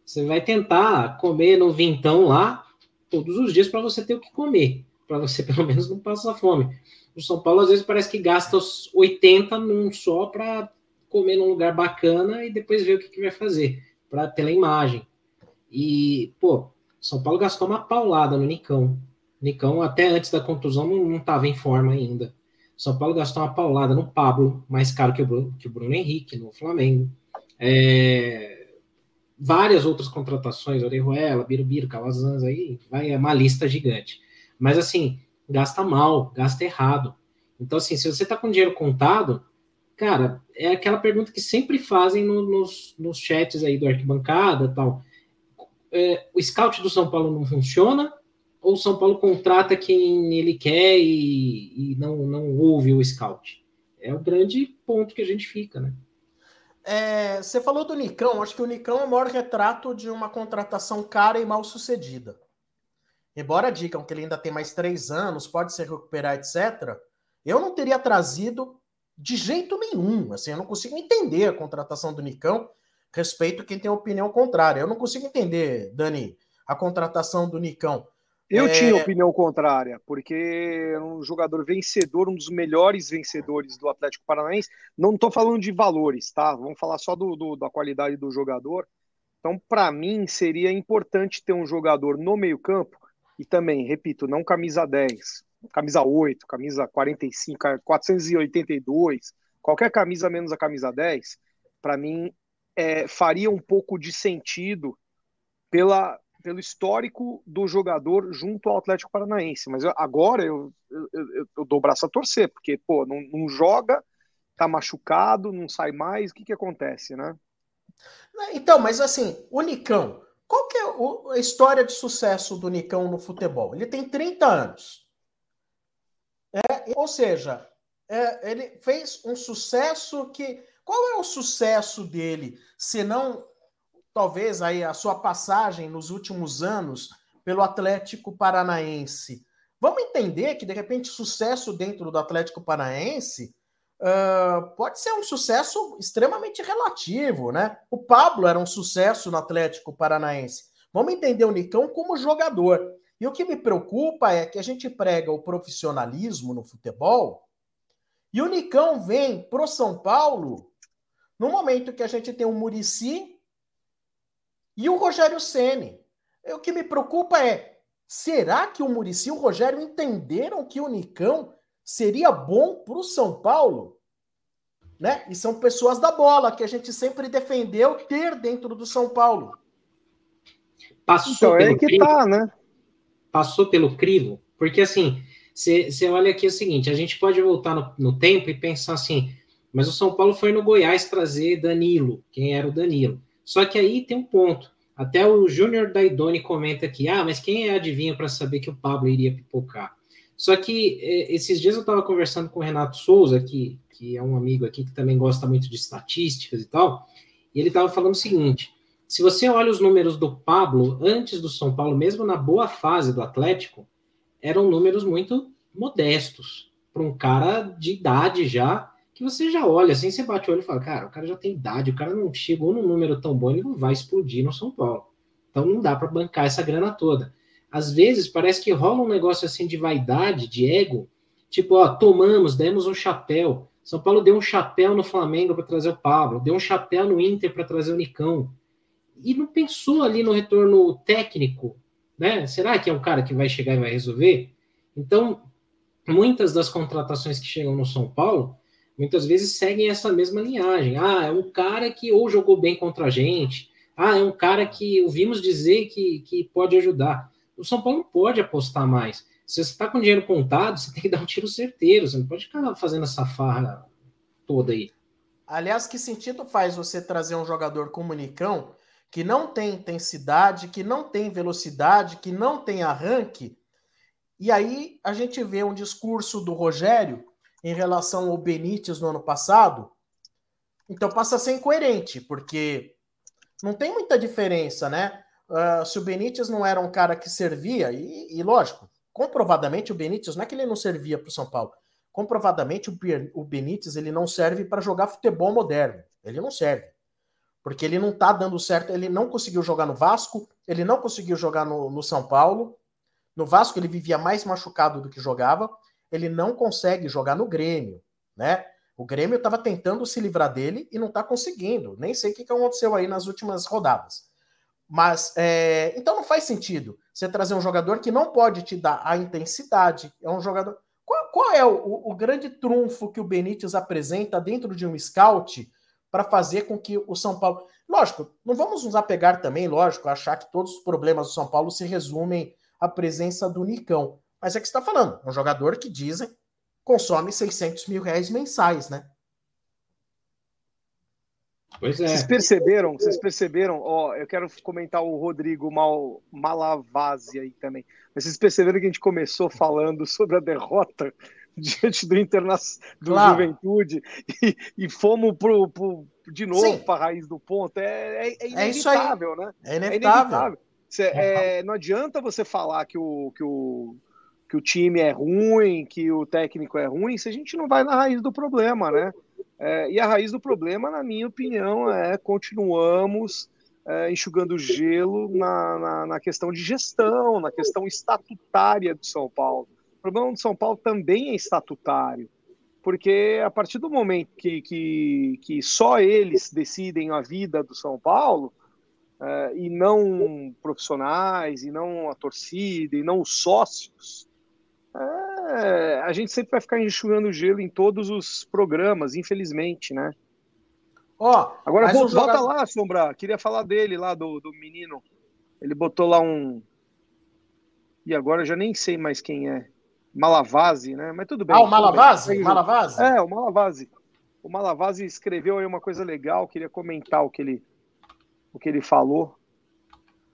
você vai tentar comer no vintão lá todos os dias para você ter o que comer, para você pelo menos não passar fome o São Paulo às vezes parece que gasta os 80 num só para comer num lugar bacana e depois ver o que, que vai fazer para pela imagem. E, pô, São Paulo gastou uma paulada no Nicão. Nicão, até antes da contusão, não estava em forma ainda. São Paulo gastou uma paulada no Pablo, mais caro que o Bruno, que o Bruno Henrique, no Flamengo. É, várias outras contratações, Orejuela, Birubiru, Calazans, aí vai é uma lista gigante. Mas assim, gasta mal, gasta errado. Então, assim, se você está com dinheiro contado, cara, é aquela pergunta que sempre fazem no, nos, nos chats aí do arquibancada tal. É, o scout do São Paulo não funciona ou o São Paulo contrata quem ele quer e, e não, não ouve o scout? É o grande ponto que a gente fica, né? É, você falou do Nicão, acho que o Nicão é o maior retrato de uma contratação cara e mal sucedida. Embora digam que ele ainda tem mais três anos, pode se recuperar, etc., eu não teria trazido de jeito nenhum. Assim, eu não consigo entender a contratação do Nicão, respeito quem tem opinião contrária. Eu não consigo entender, Dani, a contratação do Nicão. Eu é... tinha opinião contrária, porque é um jogador vencedor, um dos melhores vencedores do Atlético Paranaense. Não estou falando de valores, tá? Vamos falar só do, do da qualidade do jogador. Então, para mim, seria importante ter um jogador no meio-campo, e também, repito, não camisa 10, camisa 8, camisa 45, 482, qualquer camisa menos a camisa 10, para mim, é, faria um pouco de sentido pela, pelo histórico do jogador junto ao Atlético Paranaense. Mas eu, agora eu, eu, eu, dou o braço a torcer, porque, pô, não, não, joga, tá machucado, não sai mais, o que que acontece, né? Então, mas assim, o Nicão, qual que é a história de sucesso do Nicão no futebol? Ele tem 30 anos. É, ou seja, é, ele fez um sucesso que. Qual é o sucesso dele, se não talvez aí a sua passagem nos últimos anos pelo Atlético Paranaense. Vamos entender que, de repente, sucesso dentro do Atlético Paranaense uh, pode ser um sucesso extremamente relativo, né? O Pablo era um sucesso no Atlético Paranaense. Vamos entender o Nicão como jogador. E o que me preocupa é que a gente prega o profissionalismo no futebol e o Nicão vem pro São Paulo no momento que a gente tem o Murici e o Rogério Ceni. O que me preocupa é, será que o Murici e o Rogério entenderam que o Nicão seria bom para o São Paulo? Né? E são pessoas da bola que a gente sempre defendeu ter dentro do São Paulo. Passou então, é pelo é que crivo, tá, né? Passou pelo crivo, porque assim, você olha aqui o seguinte, a gente pode voltar no, no tempo e pensar assim, mas o São Paulo foi no Goiás trazer Danilo, quem era o Danilo. Só que aí tem um ponto. Até o Júnior Daidoni comenta aqui: ah, mas quem é adivinha para saber que o Pablo iria pipocar? Só que é, esses dias eu estava conversando com o Renato Souza, que, que é um amigo aqui que também gosta muito de estatísticas e tal, e ele estava falando o seguinte: se você olha os números do Pablo antes do São Paulo, mesmo na boa fase do Atlético, eram números muito modestos para um cara de idade já que você já olha assim, você bate o olho e fala, cara, o cara já tem idade, o cara não chegou num número tão bom, ele não vai explodir no São Paulo. Então não dá para bancar essa grana toda. Às vezes parece que rola um negócio assim de vaidade, de ego, tipo, ó, tomamos, demos um chapéu. São Paulo deu um chapéu no Flamengo para trazer o Pablo, deu um chapéu no Inter para trazer o Nicão. E não pensou ali no retorno técnico, né? Será que é um cara que vai chegar e vai resolver? Então, muitas das contratações que chegam no São Paulo muitas vezes seguem essa mesma linhagem. Ah, é um cara que ou jogou bem contra a gente, ah, é um cara que ouvimos dizer que, que pode ajudar. O São Paulo não pode apostar mais. Se você está com dinheiro contado, você tem que dar um tiro certeiro, você não pode ficar fazendo essa farra toda aí. Aliás, que sentido faz você trazer um jogador como o Nicão, que não tem intensidade, que não tem velocidade, que não tem arranque, e aí a gente vê um discurso do Rogério em relação ao Benítez no ano passado, então passa a ser incoerente, porque não tem muita diferença, né? Uh, se o Benítez não era um cara que servia, e, e lógico, comprovadamente o Benítez não é que ele não servia para o São Paulo, comprovadamente o Benítez ele não serve para jogar futebol moderno, ele não serve, porque ele não tá dando certo, ele não conseguiu jogar no Vasco, ele não conseguiu jogar no, no São Paulo, no Vasco ele vivia mais machucado do que jogava, ele não consegue jogar no Grêmio, né? O Grêmio estava tentando se livrar dele e não está conseguindo. Nem sei o que aconteceu aí nas últimas rodadas. Mas é, então não faz sentido você trazer um jogador que não pode te dar a intensidade. É um jogador. Qual, qual é o, o, grande trunfo que o Benítez apresenta dentro de um scout para fazer com que o São Paulo. Lógico, não vamos nos apegar também, lógico, achar que todos os problemas do São Paulo se resumem à presença do Nicão. Mas é que está falando, um jogador que dizem consome 600 mil reais mensais, né? Pois é. Vocês perceberam? Vocês perceberam? Ó, eu quero comentar o Rodrigo Mal, Malavasi aí também. Mas vocês perceberam que a gente começou falando sobre a derrota diante do Internacional do claro. Juventude e, e fomos pro, pro, de novo para a raiz do ponto. É, é, é, é inevitável, né? É inevitável. É inevitável. Cê, é, não adianta você falar que o, que, o, que o time é ruim, que o técnico é ruim, se a gente não vai na raiz do problema, né? É, e a raiz do problema, na minha opinião, é continuamos é, enxugando gelo na, na, na, questão de gestão, na questão estatutária do São Paulo. O problema do São Paulo também é estatutário, porque a partir do momento que, que, que só eles decidem a vida do São Paulo, é, e não profissionais, e não a torcida, e não os sócios, é, a gente sempre vai ficar enxugando gelo em todos os programas, infelizmente, né? Ó, oh, agora volta, jogador... lá, Sombra. Queria falar dele lá, do, do menino. Ele botou lá um. E agora eu já nem sei mais quem é. Malavase, né? Mas tudo bem. Ah, o Malavase? Malavase? É, o Malavase. O Malavase escreveu aí uma coisa legal, queria comentar o que ele, o que ele falou.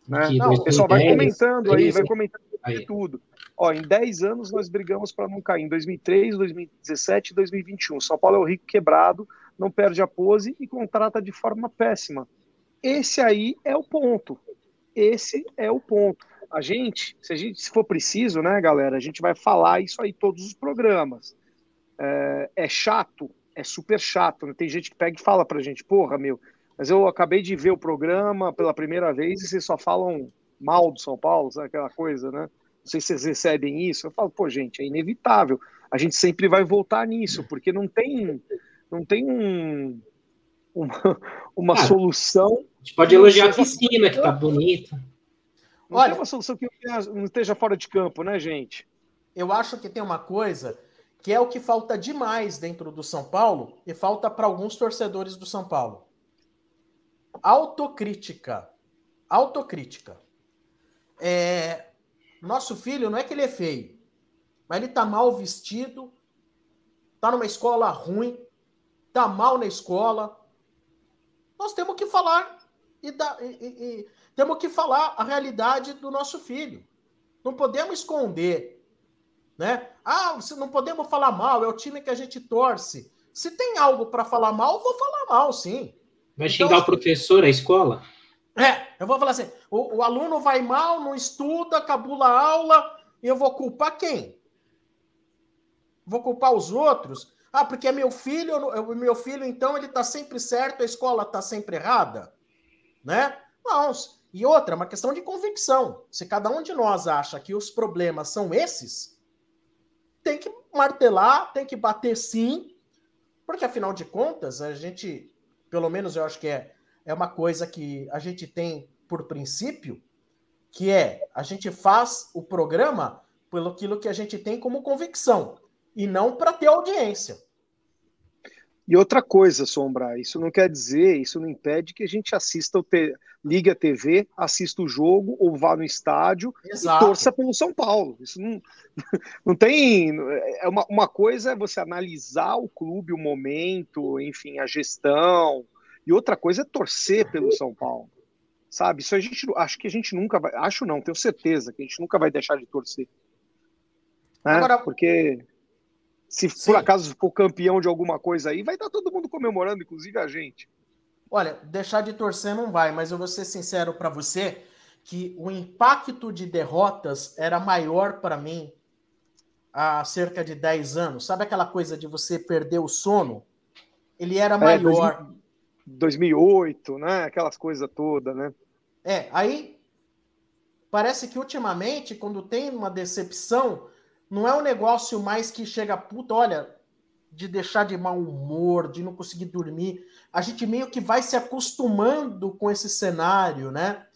Né? Não, o pessoal vai comentando aí, vai comentando aí. tudo. Ó, em 10 anos nós brigamos para não cair. Em 2003, 2017 e 2021. São Paulo é o rico quebrado, não perde a pose e contrata de forma péssima. Esse aí é o ponto. Esse é o ponto. A gente, se a gente se for preciso, né, galera, a gente vai falar isso aí todos os programas. É, é chato, é super chato. Né? Tem gente que pega e fala pra gente, porra, meu, mas eu acabei de ver o programa pela primeira vez e vocês só falam mal do São Paulo, sabe aquela coisa, né? Não sei se vocês recebem isso. Eu falo, pô, gente, é inevitável. A gente sempre vai voltar nisso, porque não tem, não tem um, uma, uma ah, solução. A gente pode elogiar a piscina, que tá bonita. Não Olha, tem uma solução que não esteja fora de campo, né, gente? Eu acho que tem uma coisa que é o que falta demais dentro do São Paulo e falta para alguns torcedores do São Paulo. Autocrítica. Autocrítica. É, nosso filho não é que ele é feio, mas ele tá mal vestido, tá numa escola ruim, tá mal na escola. Nós temos que falar e, da, e, e, e temos que falar a realidade do nosso filho. Não podemos esconder, né? Ah, não podemos falar mal, é o time que a gente torce. Se tem algo para falar mal, vou falar mal, sim. Vai então, xingar o professor, a escola? É, eu vou falar assim: o, o, aluno vai mal, não estuda, cabula a aula, e eu vou culpar quem? Vou culpar os outros? Ah, porque é meu filho, o meu filho, então, ele está sempre certo, a escola está sempre errada? Né? Não. E outra, uma questão de convicção. Se cada um de nós acha que os problemas são esses, tem que martelar, tem que bater sim, porque afinal de contas, a gente, pelo menos eu acho que é é uma coisa que a gente tem por princípio, que é a gente faz o programa pelo aquilo que a gente tem como convicção e não para ter audiência. E outra coisa, Sombra, isso não quer dizer, isso não impede que a gente assista o te... ligue a TV, assista o jogo ou vá no estádio Exato. e torça pelo São Paulo. Isso não, não tem. É uma, uma coisa é você analisar o clube, o momento, enfim, a gestão, e outra coisa é torcer pelo São Paulo. Sabe? Isso a gente acho que a gente nunca vai, acho não, tenho certeza que a gente nunca vai deixar de torcer. Né? Agora, Porque se sim. por acaso for campeão de alguma coisa aí, vai estar todo mundo comemorando, inclusive a gente. Olha, deixar de torcer não vai, mas eu vou ser sincero para você que o impacto de derrotas era maior para mim há cerca de 10 anos. Sabe aquela coisa de você perder o sono? Ele era maior. É, 2008, né? Aquelas coisas todas, né? É, aí parece que ultimamente, quando tem uma decepção, não é um negócio mais que chega, puta, olha, de deixar de mau humor, de não conseguir dormir. A gente meio que vai se acostumando com esse cenário, né?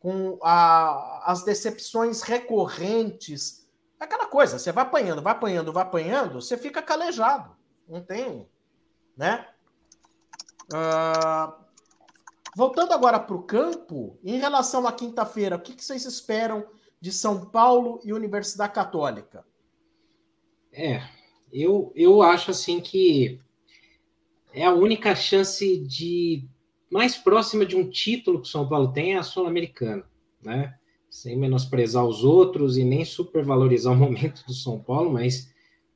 Com a, as decepções recorrentes. É aquela coisa, você vai apanhando, vai apanhando, vai apanhando, você fica calejado. Não tem, né? Uh, voltando agora para o campo, em relação à quinta-feira, o que, que vocês esperam de São Paulo e Universidade Católica? É, eu, eu acho assim que é a única chance de mais próxima de um título que o São Paulo tem é a Sul-Americana, né? Sem menosprezar os outros e nem supervalorizar o momento do São Paulo, mas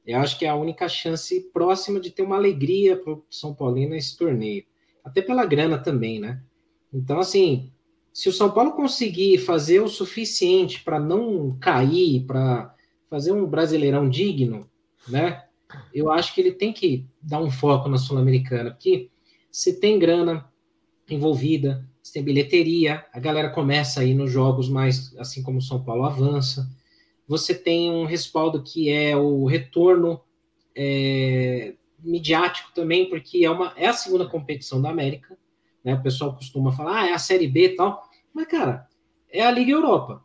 eu acho que é a única chance próxima de ter uma alegria para o São Paulino nesse torneio. Até pela grana também, né? Então, assim, se o São Paulo conseguir fazer o suficiente para não cair, para fazer um brasileirão digno, né? Eu acho que ele tem que dar um foco na Sul-Americana, porque se tem grana envolvida, se tem bilheteria, a galera começa a ir nos jogos mais, assim como o São Paulo avança. Você tem um respaldo que é o retorno é, midiático também, porque é, uma, é a segunda competição da América, né? O pessoal costuma falar, ah, é a Série B e tal, mas, cara, é a Liga Europa.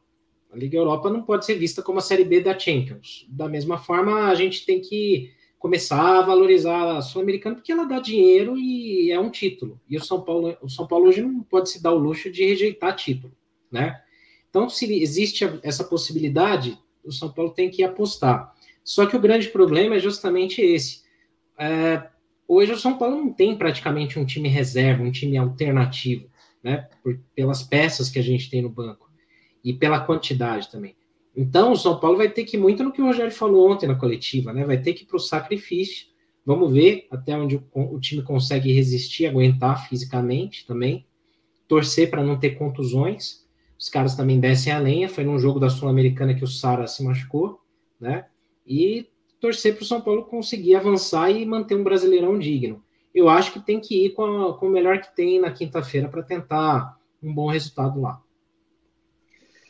A Liga Europa não pode ser vista como a Série B da Champions. Da mesma forma, a gente tem que começar a valorizar a Sul-Americana porque ela dá dinheiro e é um título. E o São Paulo, o São Paulo hoje não pode se dar o luxo de rejeitar título, né? Então, se existe essa possibilidade, o São Paulo tem que apostar. Só que o grande problema é justamente esse. É, hoje o São Paulo não tem praticamente um time reserva, um time alternativo, né? Por, pelas peças que a gente tem no banco e pela quantidade também. Então, o São Paulo vai ter que ir muito no que o Rogério falou ontem na coletiva, né? Vai ter que ir para o sacrifício. Vamos ver até onde o, o, time consegue resistir, aguentar fisicamente também. Torcer para não ter contusões. Os caras também descem a lenha. Foi num jogo da Sul-Americana que o Sara se machucou, né? E torcer para o São Paulo conseguir avançar e manter um brasileirão digno. Eu acho que tem que ir com, a, com o melhor que tem na quinta-feira para tentar um bom resultado lá.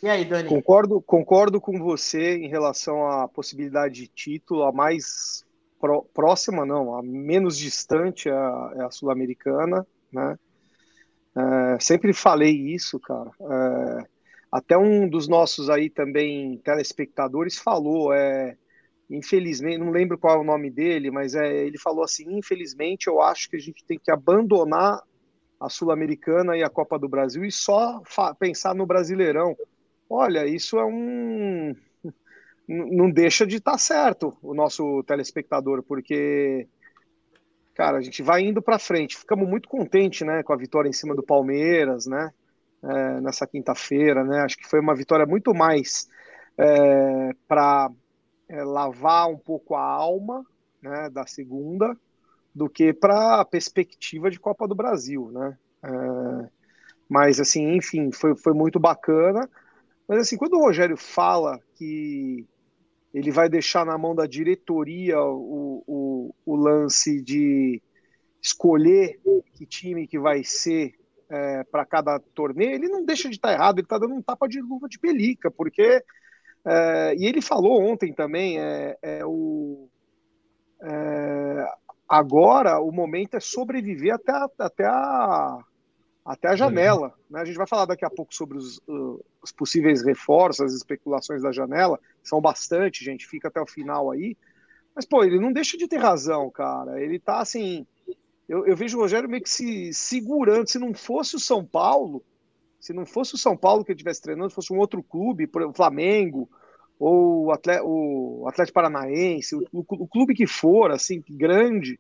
E aí, Dani? Concordo, concordo com você em relação à possibilidade de título, a mais próxima, não, a menos distante é a, é a sul-americana, né? É, sempre falei isso, cara. É, até um dos nossos aí também telespectadores falou, é, infelizmente, não lembro qual é o nome dele, mas é, ele falou assim: infelizmente, eu acho que a gente tem que abandonar a Sul-Americana e a Copa do Brasil e só pensar no Brasileirão. Olha, isso é um. Não deixa de estar tá certo o nosso telespectador, porque, cara, a gente vai indo para frente. Ficamos muito contentes, né, com a vitória em cima do Palmeiras, né, é, nessa quinta-feira, né. Acho que foi uma vitória muito mais é, para é, lavar um pouco a alma, né, da segunda, do que para a perspectiva de Copa do Brasil, né. É, mas, assim, enfim, foi, foi muito bacana. Mas assim, quando o Rogério fala que ele vai deixar na mão da diretoria o, o, o lance de escolher que time que vai ser é, para cada torneio, ele não deixa de estar tá errado, ele está dando um tapa de luva de pelica, porque. É, e ele falou ontem também, é, é o. É, agora o momento é sobreviver até, a, até a, até a janela. Né? A gente vai falar daqui a pouco sobre os, os, possíveis reforços, as especulações da janela. São bastante, gente. Fica até o final aí. Mas, pô, ele não deixa de ter razão, cara. Ele tá assim. Eu, eu vejo o Rogério meio que se segurando. Se não fosse o São Paulo, se não fosse o São Paulo que ele estivesse treinando, fosse um outro clube, por exemplo, o Flamengo, ou o Atlético, o Atlético Paranaense, o, o, clube que for, assim, grande,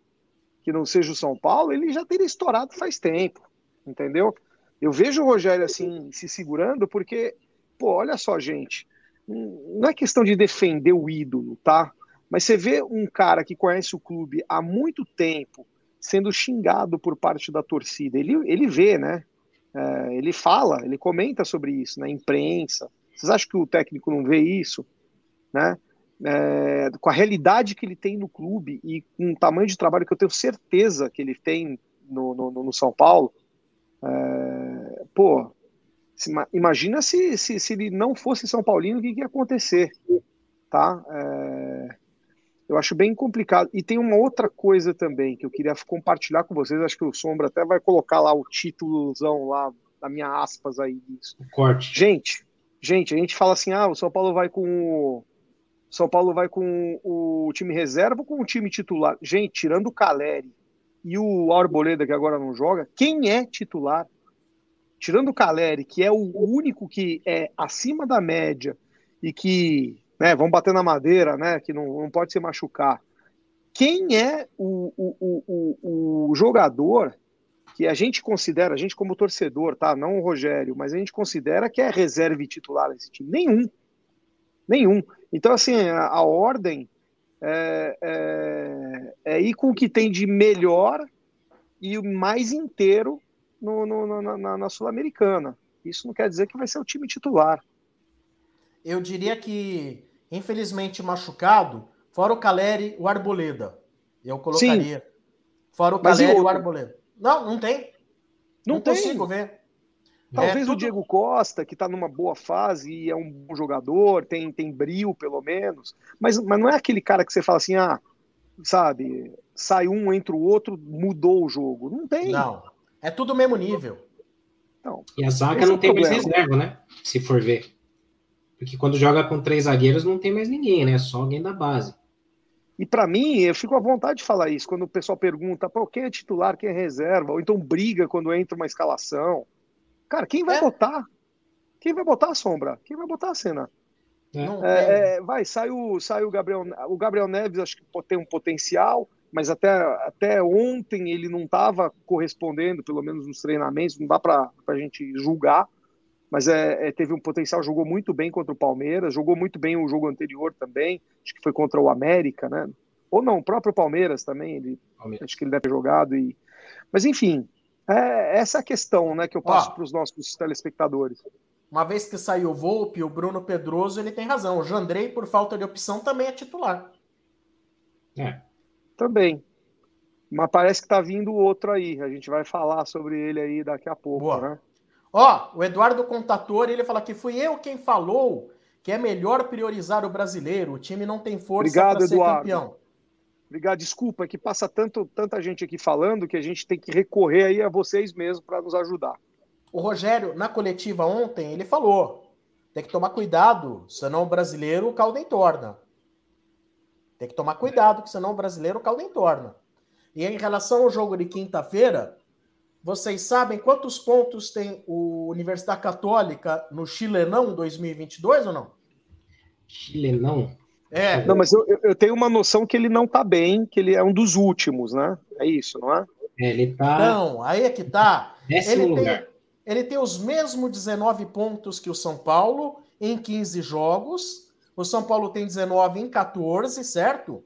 que não seja o São Paulo, ele já teria estourado faz tempo entendeu? Eu vejo o Rogério assim se segurando porque, pô, olha só, gente, não é questão de defender o ídolo, tá? Mas você vê um cara que conhece o clube há muito tempo sendo xingado por parte da torcida, ele, ele vê, né? É, ele fala, ele comenta sobre isso na imprensa. Vocês acham que o técnico não vê isso, né? É, com a realidade que ele tem no clube e com o tamanho de trabalho que eu tenho certeza que ele tem no, no, no São Paulo, é, pô, se, imagina se, se, se, ele não fosse São Paulino, o que, que ia acontecer, tá? É, eu acho bem complicado. E tem uma outra coisa também que eu queria compartilhar com vocês, acho que o Sombra até vai colocar lá o títulozão lá, da minha aspas aí disso. O corte. Gente, gente, a gente fala assim, ah, o São Paulo vai com o São Paulo vai com o time reserva ou com o time titular? Gente, tirando o Caleri, e o Arboleda, que agora não joga, quem é titular? Tirando o Caleri, que é o único que é acima da média e que, né, vão bater na madeira, né, que não, não pode se machucar. Quem é o, o, o, o jogador que a gente considera, a gente como torcedor, tá? Não o Rogério, mas a gente considera que é reserva e titular nesse time. Nenhum. Nenhum. Então, assim, a, a ordem é, é, é, ir com o que tem de melhor e o mais inteiro no, no, na, na Sul-Americana. Isso não quer dizer que vai ser o time titular. Eu diria que, infelizmente, machucado, fora o Caleri, o Arboleda. Eu colocaria. Sim. Fora o Caleri e o Arboleda. Não, não tem. Não, não tem. consigo ver. Talvez é, tudo... o Diego Costa, que está numa boa fase e é um bom jogador, tem, tem brilho pelo menos, mas, mas não é aquele cara que você fala assim, ah, sabe, sai um, entra o outro, mudou o jogo. Não tem. Não. É tudo mesmo nível. Então, e a zaga não é tem mais reserva, né? Se for ver. Porque quando joga com três zagueiros não tem mais ninguém, né? Só alguém da base. E para mim, eu fico à vontade de falar isso, quando o pessoal pergunta, pô, quem é titular, quem é reserva, ou então briga quando entra uma escalação. Cara, quem vai é. botar? Quem vai botar a sombra? Quem vai botar a cena? É. É, é, vai, sai o, sai o Gabriel. O Gabriel Neves, acho que tem um potencial, mas até, até ontem ele não estava correspondendo, pelo menos nos treinamentos, não dá para a gente julgar. Mas é, é, teve um potencial, jogou muito bem contra o Palmeiras, jogou muito bem o jogo anterior também, acho que foi contra o América, né? Ou não, o próprio Palmeiras também, ele, acho que ele deve ter jogado. E... Mas enfim, é essa é a questão né, que eu passo para os nossos telespectadores. Uma vez que saiu o Volpe, o Bruno Pedroso, ele tem razão. O Jandrei, por falta de opção, também é titular. É. Também. Mas parece que está vindo outro aí. A gente vai falar sobre ele aí daqui a pouco, Boa. né? Ó, o Eduardo Contator, ele fala que fui eu quem falou que é melhor priorizar o brasileiro. O time não tem força para ser Eduardo. campeão. Obrigado. Desculpa, é que passa tanto, tanta gente aqui falando que a gente tem que recorrer aí a vocês mesmos para nos ajudar. O Rogério, na coletiva ontem, ele falou: tem que tomar cuidado, senão o brasileiro o caldo entorna. Tem que tomar cuidado, que senão o brasileiro o caldo entorna. E em relação ao jogo de quinta-feira, vocês sabem quantos pontos tem o Universidade Católica no Chilenão 2022 ou não? Chilenão? É. Não, mas eu, eu tenho uma noção que ele não tá bem, que ele é um dos últimos, né? É isso, não é? é ele tá. Não, aí é que tá. Décimo ele lugar. Tem, ele tem os mesmos 19 pontos que o São Paulo em 15 jogos. O São Paulo tem 19 em 14, certo?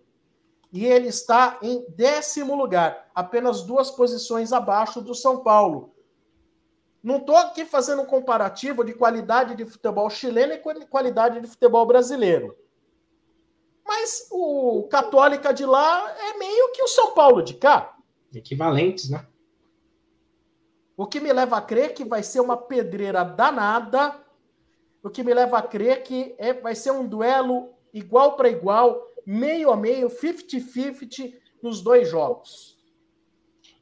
E ele está em décimo lugar, apenas duas posições abaixo do São Paulo. Não estou aqui fazendo um comparativo de qualidade de futebol chileno e qualidade de futebol brasileiro. Mas o Católica de lá é meio que o São Paulo de cá. Equivalentes, né? O que me leva a crer que vai ser uma pedreira danada. O que me leva a crer que é, vai ser um duelo igual para igual, meio a meio, 50-50 nos dois jogos.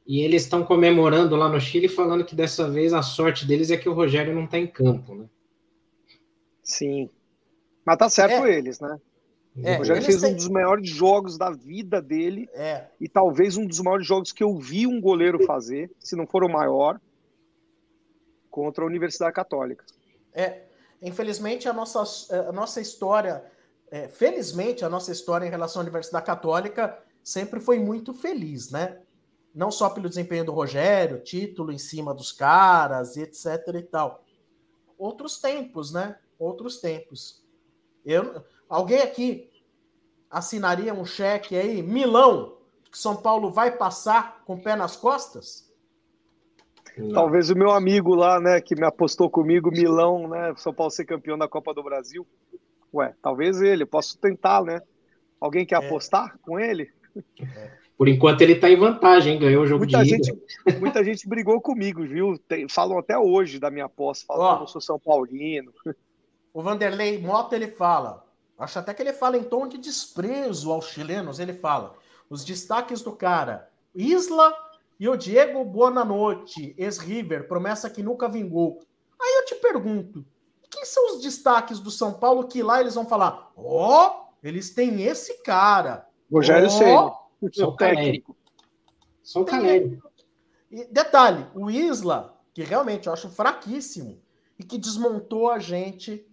E eles estão comemorando lá no Chile, falando que dessa vez a sorte deles é que o Rogério não está em campo, né? Sim. Mas tá certo é. eles, né? É, o Rogério fez têm... um dos maiores jogos da vida dele é. e talvez um dos maiores jogos que eu vi um goleiro fazer, se não for o maior, contra a Universidade Católica. É, infelizmente a nossa, a nossa história, é, felizmente a nossa história em relação à Universidade Católica sempre foi muito feliz, né? Não só pelo desempenho do Rogério, título em cima dos caras, etc e tal. Outros tempos, né? Outros tempos. Eu, Alguém aqui assinaria um cheque aí, Milão, que São Paulo vai passar com o pé nas costas? Não. Talvez o meu amigo lá, né, que me apostou comigo, Milão, né, São Paulo ser campeão da Copa do Brasil. Ué, talvez ele, eu posso tentar, né? Alguém quer é. apostar com ele? É. Por enquanto ele está em vantagem, ganhou o jogo muita de gente, Muita gente brigou comigo, viu? Tem, falam até hoje da minha aposta, falam que eu sou São Paulino. O Vanderlei Mota, ele fala, Acho até que ele fala em tom de desprezo aos chilenos. Ele fala: os destaques do cara, Isla e o Diego Buonanotte, ex-River, promessa que nunca vingou. Aí eu te pergunto: quem são os destaques do São Paulo que lá eles vão falar? Ó, oh, eles têm esse cara. Rogério oh, Só o técnico. O Caleri. E detalhe: o Isla, que realmente eu acho fraquíssimo e que desmontou a gente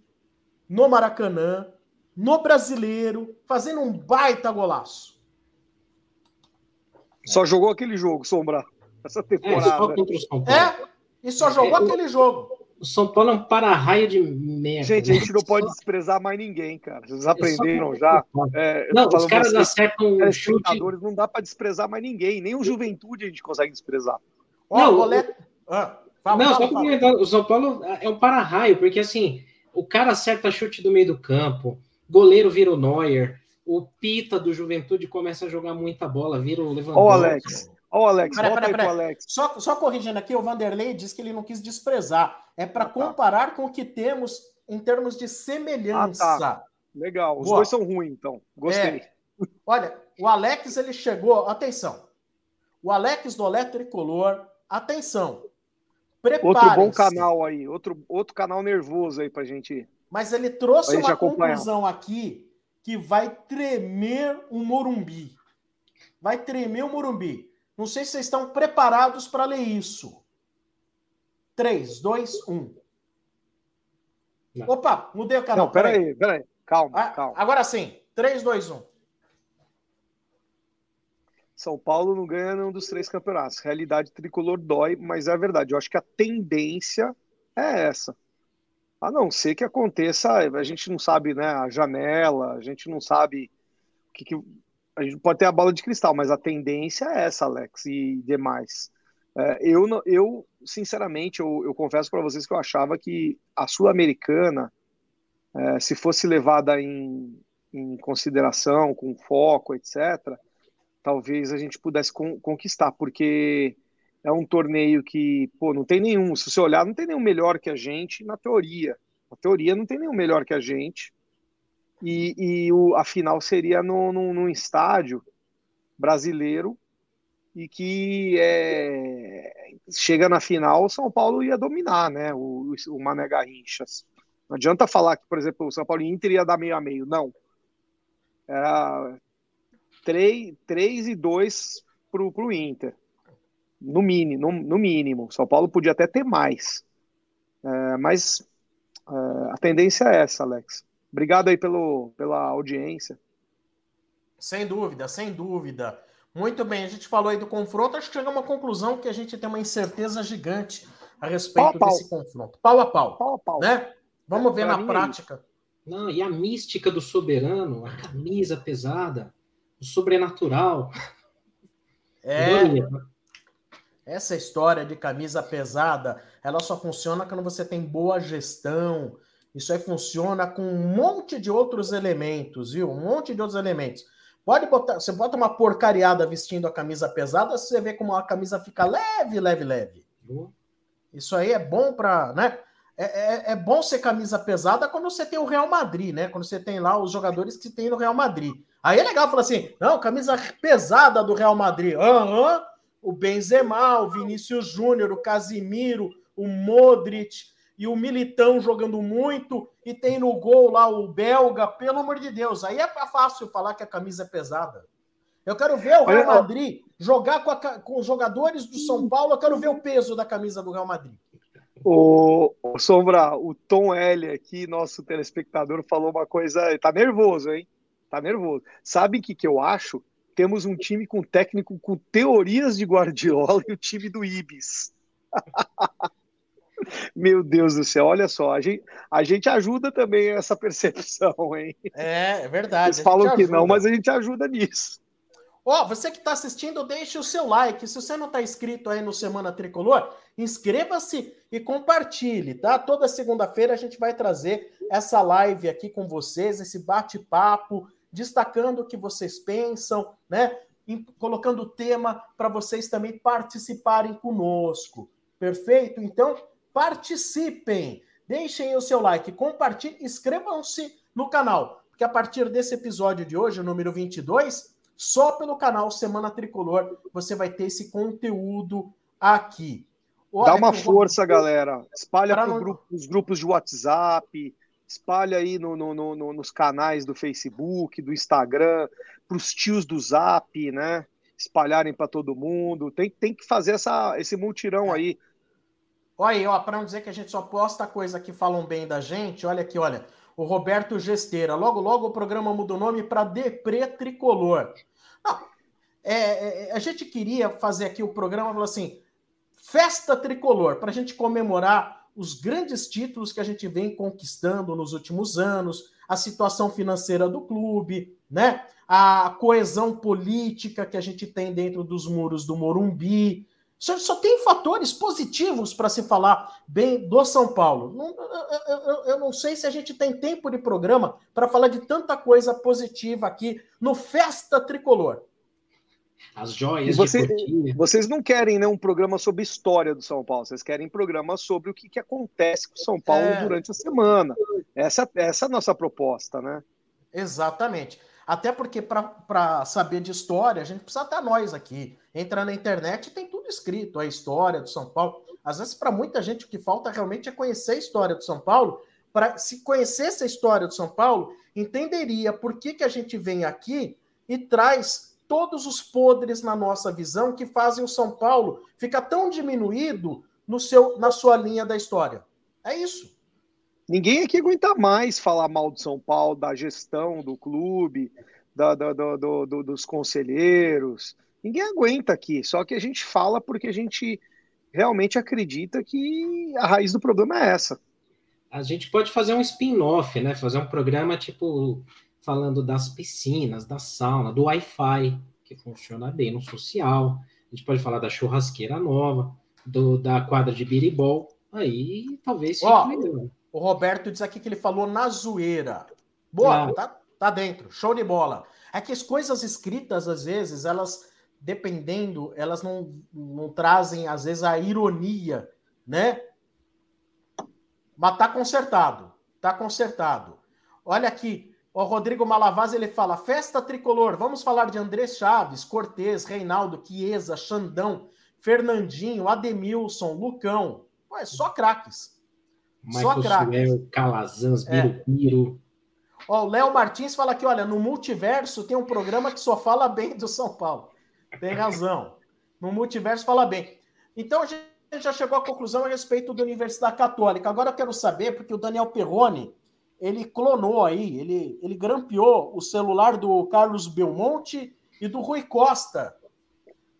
no Maracanã, no brasileiro, fazendo um baita golaço. Só jogou aquele jogo, Sombra. essa temporada. É, só contra o São Paulo. É, e só jogou é, aquele jogo. O São Paulo é um para-raio de merda. Gente, a gente não pode desprezar mais ninguém, cara. Vocês aprenderam já. É, não, os caras acertam o chute. Não dá para desprezar mais ninguém. Nem o Juventude a gente consegue desprezar. Não, oh, o... ah, fala, não fala, só. O São Paulo é um para-raio, porque assim, o cara acerta chute do meio do campo, goleiro vira o Neuer, o Pita do Juventude começa a jogar muita bola, vira o Lewandowski. Ó, oh, Alex, Ó, oh, Alex, pera, pera, pera. Alex. Só, só corrigindo aqui, o Vanderlei disse que ele não quis desprezar. É para ah, tá. comparar com o que temos em termos de semelhança. Ah, tá. Legal. Os Boa. dois são ruins, então. Gostei. É. Olha, o Alex, ele chegou... Atenção. O Alex do Olé Tricolor, atenção. Outro bom canal aí. Outro, outro canal nervoso aí pra gente... Mas ele trouxe uma conclusão aqui que vai tremer o Morumbi. Vai tremer o Morumbi. Não sei se vocês estão preparados para ler isso. 3, 2, 1. Não. Opa, mudei o canal. Não, peraí, peraí. Calma, ah, calma. Agora sim. 3, 2, 1. São Paulo não ganha nenhum dos três campeonatos. Realidade tricolor dói, mas é verdade. Eu acho que a tendência é essa. A não ser que aconteça, a gente não sabe, né, a janela, a gente não sabe o que, que a gente pode ter a bola de cristal, mas a tendência é essa, Alex, e demais. É, eu, eu, sinceramente, eu, eu confesso para vocês que eu achava que a Sul-Americana, é, se fosse levada em, em, consideração, com foco, etc., talvez a gente pudesse con conquistar, porque é um torneio que, pô, não tem nenhum, se você olhar, não tem nenhum melhor que a gente na teoria. Na teoria não tem nenhum melhor que a gente e, e o, a final seria no, no, num estádio brasileiro e que é, chega na final, o São Paulo ia dominar, né? O, o Mané Garrinchas. Não adianta falar que, por exemplo, o São Paulo e Inter ia dar meio a meio, não. Era 3, 3 e 2 pro, pro Inter. No mínimo, no, no mínimo. São Paulo podia até ter mais. É, mas é, a tendência é essa, Alex. Obrigado aí pelo, pela audiência. Sem dúvida, sem dúvida. Muito bem, a gente falou aí do confronto, acho que chegamos a uma conclusão que a gente tem uma incerteza gigante a respeito pau, desse confronto. Pau a pau. Pau a pau. Né? Vamos é, ver na prática. Não, e a mística do soberano, a camisa pesada, o sobrenatural. É. Essa história de camisa pesada, ela só funciona quando você tem boa gestão, isso aí funciona com um monte de outros elementos, viu? Um monte de outros elementos. Pode botar, você bota uma porcariada vestindo a camisa pesada, você vê como a camisa fica leve, leve, leve. Isso aí é bom para, né? É, é, é, bom ser camisa pesada quando você tem o Real Madrid, né? Quando você tem lá os jogadores que tem no Real Madrid. Aí é legal falar assim, não, camisa pesada do Real Madrid. Aham, o Benzema, o Vinícius Júnior, o Casimiro, o Modric, e o Militão jogando muito, e tem no gol lá o belga, pelo amor de Deus, aí é fácil falar que a camisa é pesada. Eu quero ver o Real Madrid jogar com, a, com os jogadores do São Paulo, eu quero ver o peso da camisa do Real Madrid. O, o Sombra, o Tom L aqui, nosso telespectador, falou uma coisa. Tá nervoso, hein? Tá nervoso. Sabe o que, que eu acho? Temos um time com técnico com teorias de Guardiola e o time do Ibis. Meu Deus do céu, olha só, a gente, a gente ajuda também essa percepção, hein? É, é verdade. Eles falam que não, mas a gente ajuda nisso. Ó, oh, você que está assistindo, deixe o seu like. Se você não está inscrito aí no Semana Tricolor, inscreva-se e compartilhe, tá? Toda segunda-feira a gente vai trazer essa live aqui com vocês, esse bate-papo, destacando o que vocês pensam, né? colocando o tema para vocês também participarem conosco. Perfeito? Então, participem. Deixem o seu like, compartilhem, inscrevam-se no canal, porque a partir desse episódio de hoje, o número 22, só pelo canal Semana Tricolor você vai ter esse conteúdo aqui. Olha Dá uma força, vou... galera. Espalha para grupo, os grupos de WhatsApp, espalha aí no, no, no, nos canais do Facebook, do Instagram, para os tios do Zap, né? Espalharem para todo mundo. Tem, tem que fazer essa, esse multirão é. Olha aí, ó, para não dizer que a gente só posta coisa que falam bem da gente, olha aqui, olha. O Roberto Gesteira. Logo, logo o programa muda o nome para Depre Tricolor. Não, é, é, a gente queria fazer aqui o programa, falou assim, festa tricolor, para a gente comemorar os grandes títulos que a gente vem conquistando nos últimos anos, a situação financeira do clube, né? A coesão política que a gente tem dentro dos muros do Morumbi. Só, só tem fatores positivos para se falar bem do São Paulo. Não, eu, eu, eu, não sei se a gente tem tempo de programa para falar de tanta coisa positiva aqui no Festa Tricolor. As joias você, Vocês não querem né, um programa sobre história do São Paulo, vocês querem um programa sobre o que, que acontece com o São Paulo é... durante a semana. Essa, essa é a nossa proposta, né? Exatamente. Até porque para saber de história, a gente precisa estar nós aqui. Entra na internet tem tudo escrito, a história do São Paulo. Às vezes, para muita gente, o que falta realmente é conhecer a história do São Paulo. Para se conhecesse a história do São Paulo, entenderia por que, que a gente vem aqui e traz todos os podres na nossa visão que fazem o São Paulo ficar tão diminuído no seu, na sua linha da história. É isso. Ninguém aqui aguenta mais falar mal do São Paulo, da gestão do clube, da, da, do, do, dos conselheiros. Ninguém aguenta aqui. Só que a gente fala porque a gente realmente acredita que a raiz do problema é essa. A gente pode fazer um spin-off, né? Fazer um programa tipo falando das piscinas, da sauna, do Wi-Fi, que funciona bem no social. A gente pode falar da churrasqueira nova, do, da quadra de biribol. Aí talvez fique Ó, melhor. O Roberto diz aqui que ele falou na zoeira. Boa, tá, tá dentro. Show de bola. É que as coisas escritas, às vezes, elas, dependendo, elas não, não trazem, às vezes, a ironia, né? Mas tá consertado. Tá consertado. Olha aqui, o Rodrigo Malavaz ele fala: festa tricolor, vamos falar de André Chaves, Cortez, Reinaldo, Chiesa, Xandão, Fernandinho, Ademilson, Lucão. Pô, é só craques. Só craques. Calazans, Birubiru. É. Ó, o Léo Martins fala que, olha, no multiverso tem um programa que só fala bem do São Paulo. Tem razão. No multiverso fala bem. Então a gente já chegou à conclusão a respeito da Universidade Católica. Agora eu quero saber, porque o Daniel Perrone ele clonou aí, ele, ele grampeou o celular do Carlos Belmonte e do Rui Costa.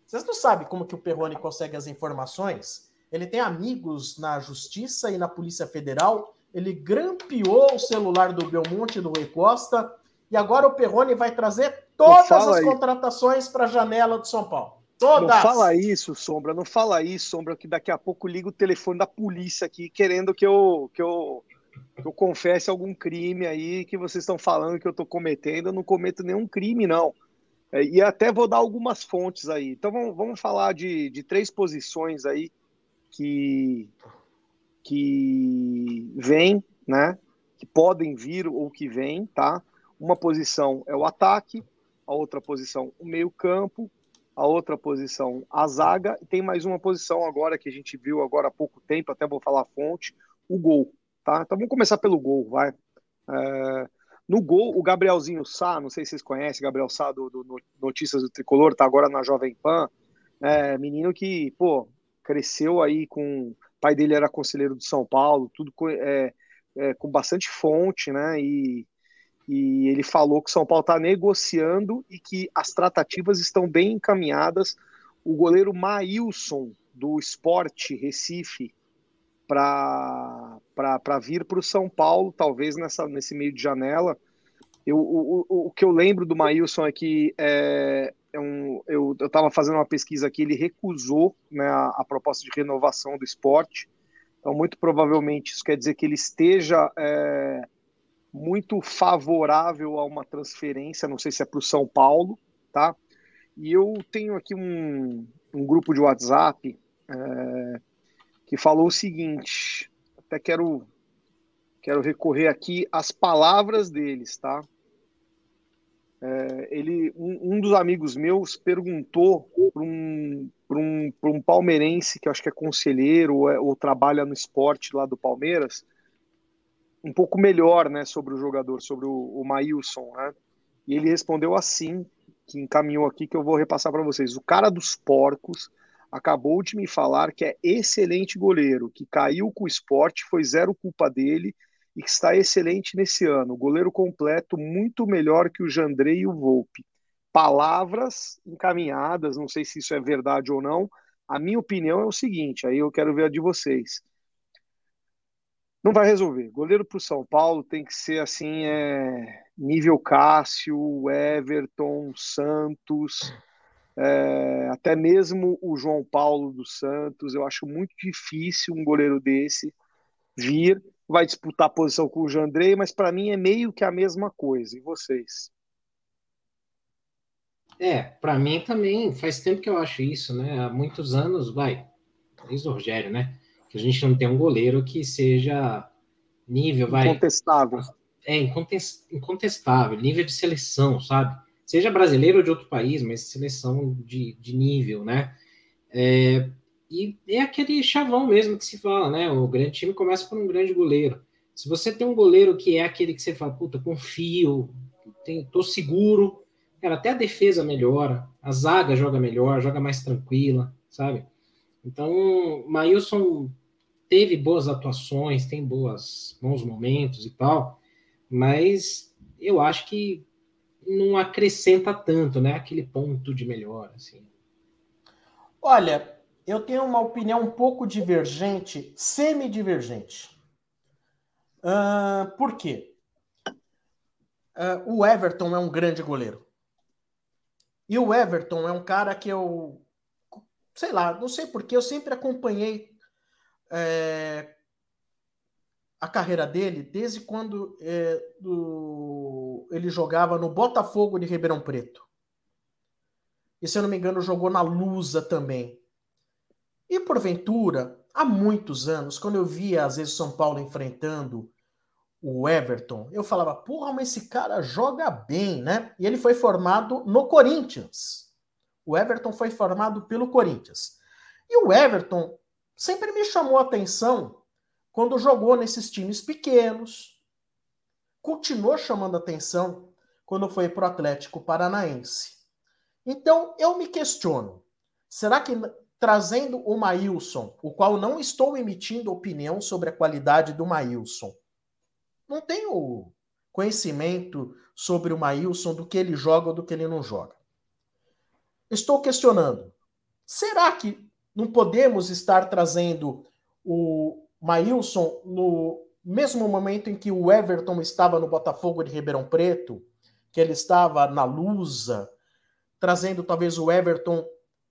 Vocês não sabem como que o Perrone consegue as informações? Ele tem amigos na Justiça e na Polícia Federal. Ele grampeou o celular do Belmonte do Rui Costa. E agora o Perrone vai trazer todas as aí. contratações para a janela do São Paulo. Todas. Não fala isso, Sombra. Não fala isso, Sombra, que daqui a pouco liga o telefone da polícia aqui querendo que eu, que eu que eu confesse algum crime aí que vocês estão falando que eu estou cometendo. Eu não cometo nenhum crime, não. É, e até vou dar algumas fontes aí. Então vamos, vamos falar de, de três posições aí que, que vêm, né? Que podem vir ou que vêm, tá? Uma posição é o ataque, a outra posição o meio-campo, a outra posição a zaga, e tem mais uma posição agora que a gente viu agora há pouco tempo, até vou falar a fonte, o gol. Tá? Então vamos começar pelo gol, vai. É, no gol, o Gabrielzinho Sá, não sei se vocês conhecem, Gabriel Sá do, do Notícias do Tricolor, tá agora na Jovem Pan. É, menino que, pô, cresceu aí com. O pai dele era conselheiro de São Paulo, tudo com, é, é, com bastante fonte, né? E, e ele falou que São Paulo está negociando e que as tratativas estão bem encaminhadas. O goleiro Maílson, do Esporte Recife, para vir para o São Paulo, talvez nessa, nesse meio de janela. Eu, o, o, o que eu lembro do Maílson é que é, é um, eu estava fazendo uma pesquisa aqui, ele recusou né, a, a, proposta de renovação do esporte. Então, muito provavelmente, isso quer dizer que ele esteja é, muito favorável a uma transferência, não sei se é para o São Paulo, tá? E eu tenho aqui um, um grupo de WhatsApp é, que falou o seguinte: até quero, quero recorrer aqui às palavras deles, tá? É, ele, um, um, dos amigos meus perguntou para um, um, um palmeirense, que acho que é conselheiro ou, é, ou trabalha no esporte lá do Palmeiras, um pouco melhor né, sobre o jogador, sobre o, o Maílson. Né? E ele respondeu assim, que encaminhou aqui, que eu vou repassar para vocês. O cara dos porcos acabou de me falar que é excelente goleiro, que caiu com o esporte, foi zero culpa dele e que está excelente nesse ano. Goleiro completo, muito melhor que o Jandrei e o Volpe. palavras encaminhadas, não sei se isso é verdade ou não. A minha opinião é o seguinte, aí eu quero ver a de vocês. Não vai resolver. Goleiro para o São Paulo tem que ser assim, é, nível Cássio, Everton, Santos, é, até mesmo o João Paulo dos Santos. Eu acho muito difícil um goleiro desse vir. Vai disputar a posição com o Jandrei, mas para mim é meio que a mesma coisa. E vocês? É, para mim também faz tempo que eu acho isso, né? Há muitos anos, vai, desde o Rogério, né? Que a gente não tem um goleiro que seja nível, vai. Incontestável. É, incontestável, nível de seleção, sabe? Seja brasileiro ou de outro país, mas seleção de, de nível, né? É, e é aquele chavão mesmo que se fala, né? O grande time começa por um grande goleiro. Se você tem um goleiro que é aquele que você fala, puta, confio, tô seguro, cara, até a defesa melhora, a zaga joga melhor, joga mais tranquila, sabe? Então, Maílson teve boas atuações, tem boas, bons momentos e tal, mas eu acho que não acrescenta tanto, né? Aquele ponto de melhor, assim. Olha, eu tenho uma opinião um pouco divergente, semi-divergente. Uh, por quê? Uh, o Everton é um grande goleiro. E o Everton é um cara que eu, sei lá, não sei porque, eu sempre acompanhei é, a carreira dele desde quando é, do, ele jogava no Botafogo de Ribeirão Preto. E se eu não me engano, jogou na Lusa também. E porventura, há muitos anos, quando eu via às vezes São Paulo enfrentando o Everton, eu falava, porra, mas esse cara joga bem, né? E ele foi formado no Corinthians. O Everton foi formado pelo Corinthians. E o Everton sempre me chamou a atenção quando jogou nesses times pequenos. Continuou chamando atenção quando foi para o Atlético Paranaense. Então, eu me questiono: será que trazendo o Maílson, o qual não estou emitindo opinião sobre a qualidade do Maílson, não tenho conhecimento sobre o Maílson, do que ele joga ou do que ele não joga. Estou questionando. Será que não podemos estar trazendo o Maílson no mesmo momento em que o Everton estava no Botafogo de Ribeirão Preto, que ele estava na Lusa, trazendo talvez o Everton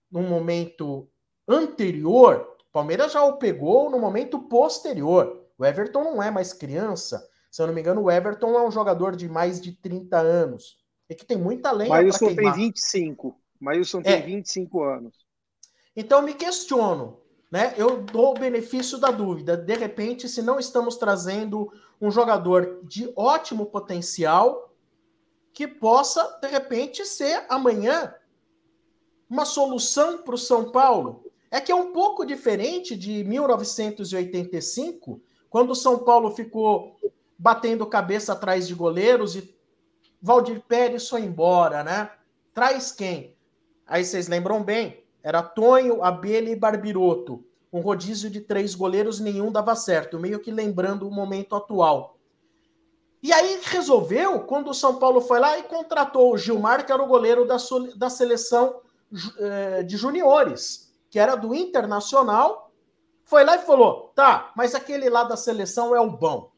num momento anterior? O Palmeiras já o pegou no momento posterior. O Everton não é mais criança, se eu não me engano, o Everton é um jogador de mais de 30 anos. E que tem muita lenha para queimar. tem 25. Maílson tem é. 25 anos. Então me questiono, né? Eu dou o benefício da dúvida. De repente, se não estamos trazendo um jogador de ótimo potencial que possa, de repente, ser amanhã uma solução para o São Paulo. É que é um pouco diferente de 1985, quando o São Paulo ficou batendo cabeça atrás de goleiros e Valdir Pérez foi embora, né? Traz quem? Aí vocês lembram bem, era Tonho, Abelha e Barbiroto. Um rodízio de três goleiros, nenhum dava certo, meio que lembrando o momento atual. E aí resolveu, quando o São Paulo foi lá e contratou o Gilmar, que era o goleiro da, da seleção eh, de juniores, que era do Internacional, foi lá e falou: tá, mas aquele lá da seleção é o bom.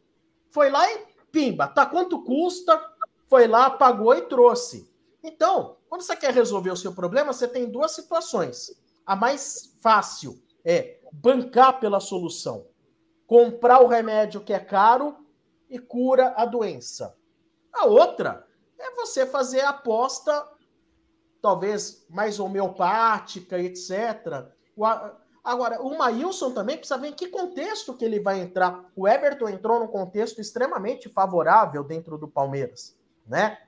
Foi lá e pimba, tá quanto custa? Foi lá, pagou e trouxe. Então, quando você quer resolver o seu problema, você tem duas situações. A mais fácil é bancar pela solução. Comprar o remédio que é caro e cura a doença. A outra é você fazer a aposta, talvez mais homeopática, etc. Agora, o Maílson também precisa ver em que contexto que ele vai entrar. O Everton entrou num contexto extremamente favorável dentro do Palmeiras, né?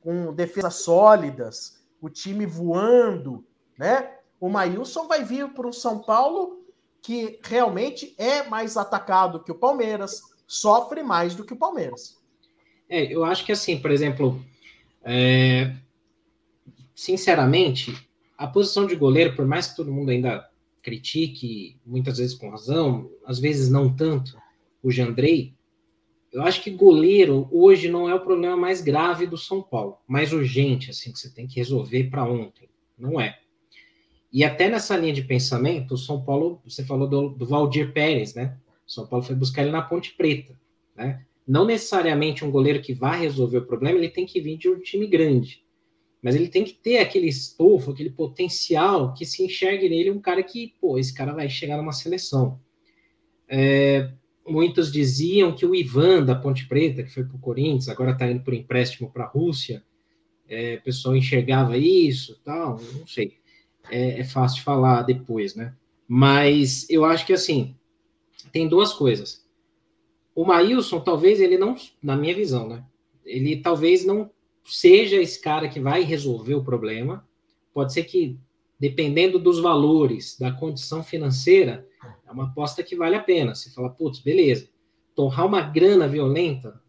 Com defesas sólidas, o time voando, né? O Maílson vai vir para o São Paulo que realmente é mais atacado que o Palmeiras, sofre mais do que o Palmeiras. É, eu acho que assim, por exemplo, é... sinceramente, a posição de goleiro, por mais que todo mundo ainda critique, muitas vezes com razão, às vezes não tanto, o Jandrei, eu acho que goleiro hoje não é o problema mais grave do São Paulo, mais urgente, assim, que você tem que resolver para ontem. Não é. E até nessa linha de pensamento, o São Paulo, você falou do, do Valdir Pérez, né? O São Paulo foi buscar ele na Ponte Preta, né? Não necessariamente um goleiro que vai resolver o problema, ele tem que vir de um time grande. Mas ele tem que ter aquele estofo, aquele potencial que se enxergue nele um cara que, pô, esse cara vai chegar numa seleção. É, muitos diziam que o Ivan da Ponte Preta, que foi para o Corinthians, agora está indo por empréstimo para a Rússia, é, o pessoal enxergava isso, tal, não sei. É, é, fácil falar depois, né? Mas eu acho que assim tem duas coisas. O Maílson, talvez ele não, na minha visão, né? Ele talvez não seja esse cara que vai resolver o problema. Pode ser que, dependendo dos valores, da condição financeira, é uma aposta que vale a pena. Você fala, putz, beleza, torrar uma grana violenta,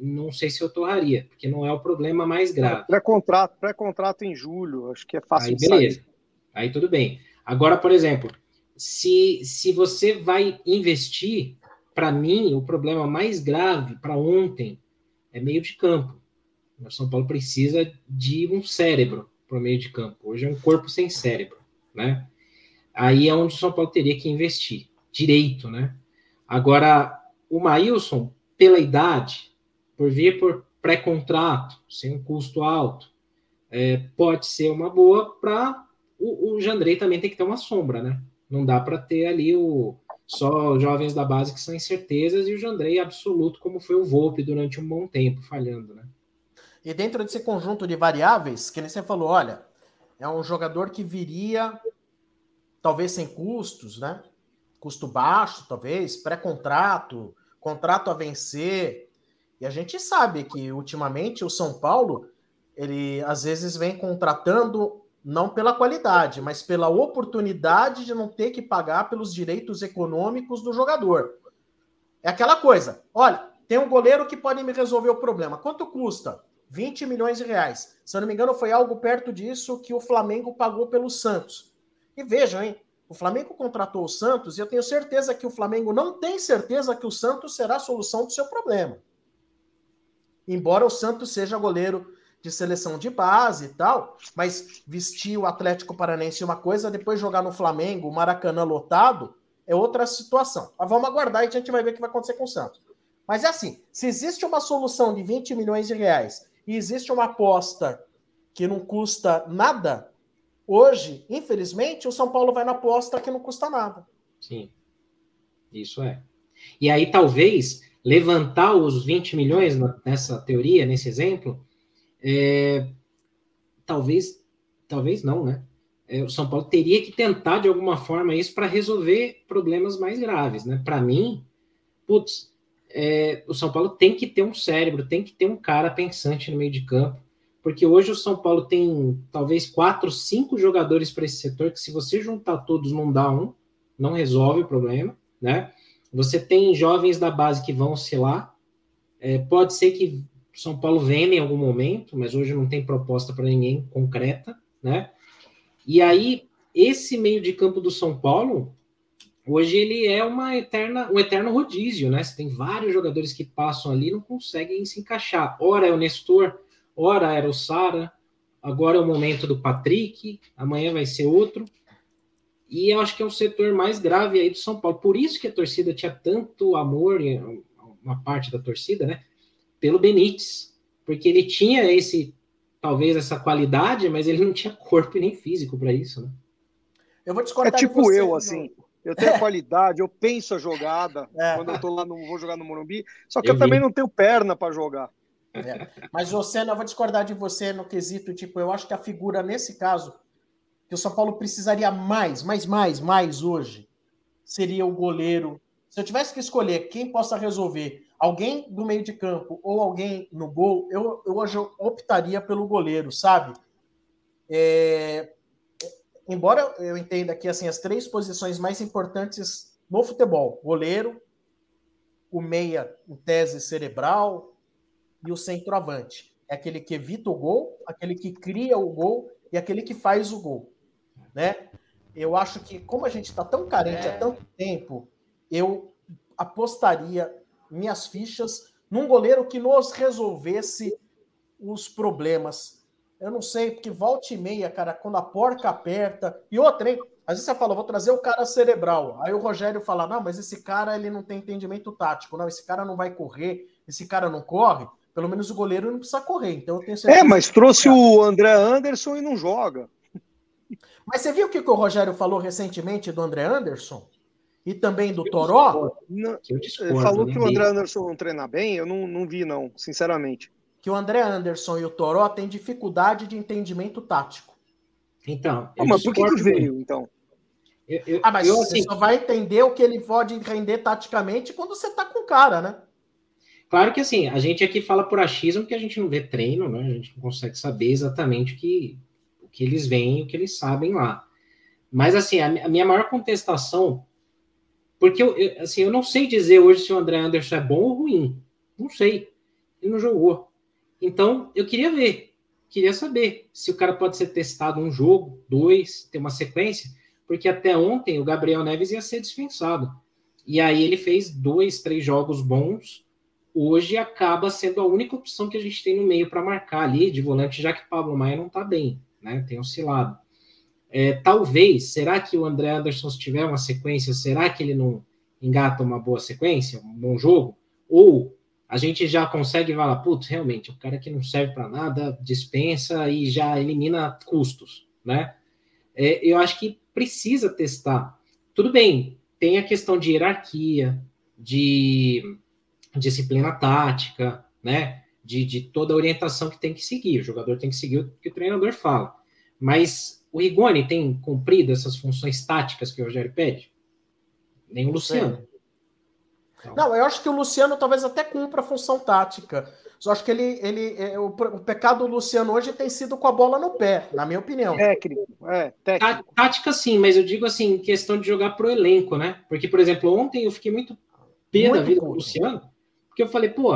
não sei se eu torraria, porque não é o problema mais grave. Pré-contrato, pré-contrato em julho, acho que é fácil Aí, beleza. Sair. Aí tudo bem. Agora, por exemplo, se, se você vai investir, para mim, o problema mais grave para ontem é meio de campo. O São Paulo precisa de um cérebro para o meio de campo. Hoje é um corpo sem cérebro, né? Aí é onde o São Paulo teria que investir, direito, né? Agora, o Maílson, pela idade, por vir por pré-contrato, sem um custo alto, é, pode ser uma boa para o, o Jandrei também tem que ter uma sombra, né? Não dá para ter ali o só jovens da base que são incertezas e o Jandrei absoluto, como foi o Volpe durante um bom tempo, falhando, né? E dentro desse conjunto de variáveis, que você falou, olha, é um jogador que viria talvez sem custos, né? Custo baixo, talvez, pré-contrato, contrato a vencer. E a gente sabe que ultimamente o São Paulo, ele às vezes vem contratando não pela qualidade, mas pela oportunidade de não ter que pagar pelos direitos econômicos do jogador. É aquela coisa, olha, tem um goleiro que pode me resolver o problema. Quanto custa? 20 milhões de reais. Se eu não me engano, foi algo perto disso que o Flamengo pagou pelo Santos. E vejam, hein? O Flamengo contratou o Santos e eu tenho certeza que o Flamengo não tem certeza que o Santos será a solução do seu problema. Embora o Santos seja goleiro de seleção de base e tal, mas vestir o Atlético Paranense uma coisa, depois jogar no Flamengo, o Maracanã lotado, é outra situação. Mas vamos aguardar e a gente vai ver o que vai acontecer com o Santos. Mas é assim, se existe uma solução de 20 milhões de reais e existe uma aposta que não custa nada, hoje, infelizmente, o São Paulo vai na aposta que não custa nada. Sim, isso é. E aí, talvez, levantar os 20 milhões nessa teoria, nesse exemplo, é, talvez, talvez não, né? É, o São Paulo teria que tentar de alguma forma isso para resolver problemas mais graves, né? Para mim, putz, é, o São Paulo tem que ter um cérebro, tem que ter um cara pensante no meio de campo, porque hoje o São Paulo tem talvez quatro, cinco jogadores para esse setor que se você juntar todos não dá um, não resolve o problema, né? Você tem jovens da base que vão oscilar, é, pode ser que São Paulo venha em algum momento, mas hoje não tem proposta para ninguém concreta, né? E aí esse meio de campo do São Paulo Hoje ele é uma eterna, um eterno rodízio, né? Você tem vários jogadores que passam ali e não conseguem se encaixar. Ora é o Nestor, ora era o Sara, agora é o momento do Patrick, amanhã vai ser outro. E eu acho que é o setor mais grave aí do São Paulo. Por isso que a torcida tinha tanto amor, uma parte da torcida, né? Pelo Benítez. Porque ele tinha esse, talvez, essa qualidade, mas ele não tinha corpo e nem físico para isso, né? Eu vou discordar É tipo você, eu, assim. Eu tenho qualidade, eu penso a jogada é. quando eu tô lá, não vou jogar no Morumbi. Só que eu, eu também não tenho perna para jogar. É. Mas você, eu vou discordar de você no quesito, tipo, eu acho que a figura nesse caso que o São Paulo precisaria mais, mais, mais, mais hoje seria o goleiro. Se eu tivesse que escolher quem possa resolver, alguém do meio de campo ou alguém no gol, eu, eu hoje optaria pelo goleiro, sabe? É, embora eu entenda que assim as três posições mais importantes no futebol, goleiro, o meia em tese cerebral e o centroavante. É aquele que evita o gol, aquele que cria o gol e aquele que faz o gol, né? Eu acho que como a gente está tão carente é. há tanto tempo, eu apostaria minhas fichas num goleiro que nos resolvesse os problemas. Eu não sei, porque volta e meia, cara, quando a porca aperta. E outra, hein? Às vezes você fala, vou trazer o cara cerebral. Aí o Rogério fala, não, mas esse cara ele não tem entendimento tático. Não, esse cara não vai correr, esse cara não corre. Pelo menos o goleiro não precisa correr. Então eu tenho certeza. É, mas trouxe o André Anderson e não joga. Mas você viu o que o Rogério falou recentemente do André Anderson? E também do Toró? Não, ele falou que o André Anderson não treina bem, eu não, não vi, não, sinceramente. Que o André Anderson e o Toró têm dificuldade de entendimento tático. Então. Ah, mas por que, que veio, então? Eu, eu, ah, mas eu, você assim, só vai entender o que ele pode render taticamente quando você tá com o cara, né? Claro que assim, a gente aqui fala por achismo porque a gente não vê treino, né? A gente não consegue saber exatamente o que, o que eles veem, o que eles sabem lá. Mas assim, a, a minha maior contestação, porque eu, eu, assim, eu não sei dizer hoje se o André Anderson é bom ou ruim. Não sei. Ele não jogou. Então, eu queria ver, queria saber se o cara pode ser testado um jogo, dois, ter uma sequência porque até ontem o Gabriel Neves ia ser dispensado. E aí ele fez dois, três jogos bons. Hoje acaba sendo a única opção que a gente tem no meio para marcar ali de volante, já que Pablo Maia não está bem, né? Tem oscilado. É, talvez, será que o André Anderson, se tiver uma sequência, será que ele não engata uma boa sequência, um bom jogo? Ou a gente já consegue falar, putz, realmente, o cara que não serve para nada, dispensa e já elimina custos, né? É, eu acho que precisa testar. Tudo bem, tem a questão de hierarquia, de disciplina tática, né? De, de toda a orientação que tem que seguir. O jogador tem que seguir o que o treinador fala. Mas o Rigoni tem cumprido essas funções táticas que o Rogério pede? Nem o Luciano. Então... Não, eu acho que o Luciano talvez até cumpra a função tática. Só acho que ele, ele é, o, o, pecado do Luciano hoje tem sido com a bola no pé, na minha opinião. Técnico, é, técnico. Tática sim, mas eu digo assim, questão de jogar pro elenco, né? Porque, por exemplo, ontem eu fiquei muito pé da vida com o Luciano, porque eu falei, pô,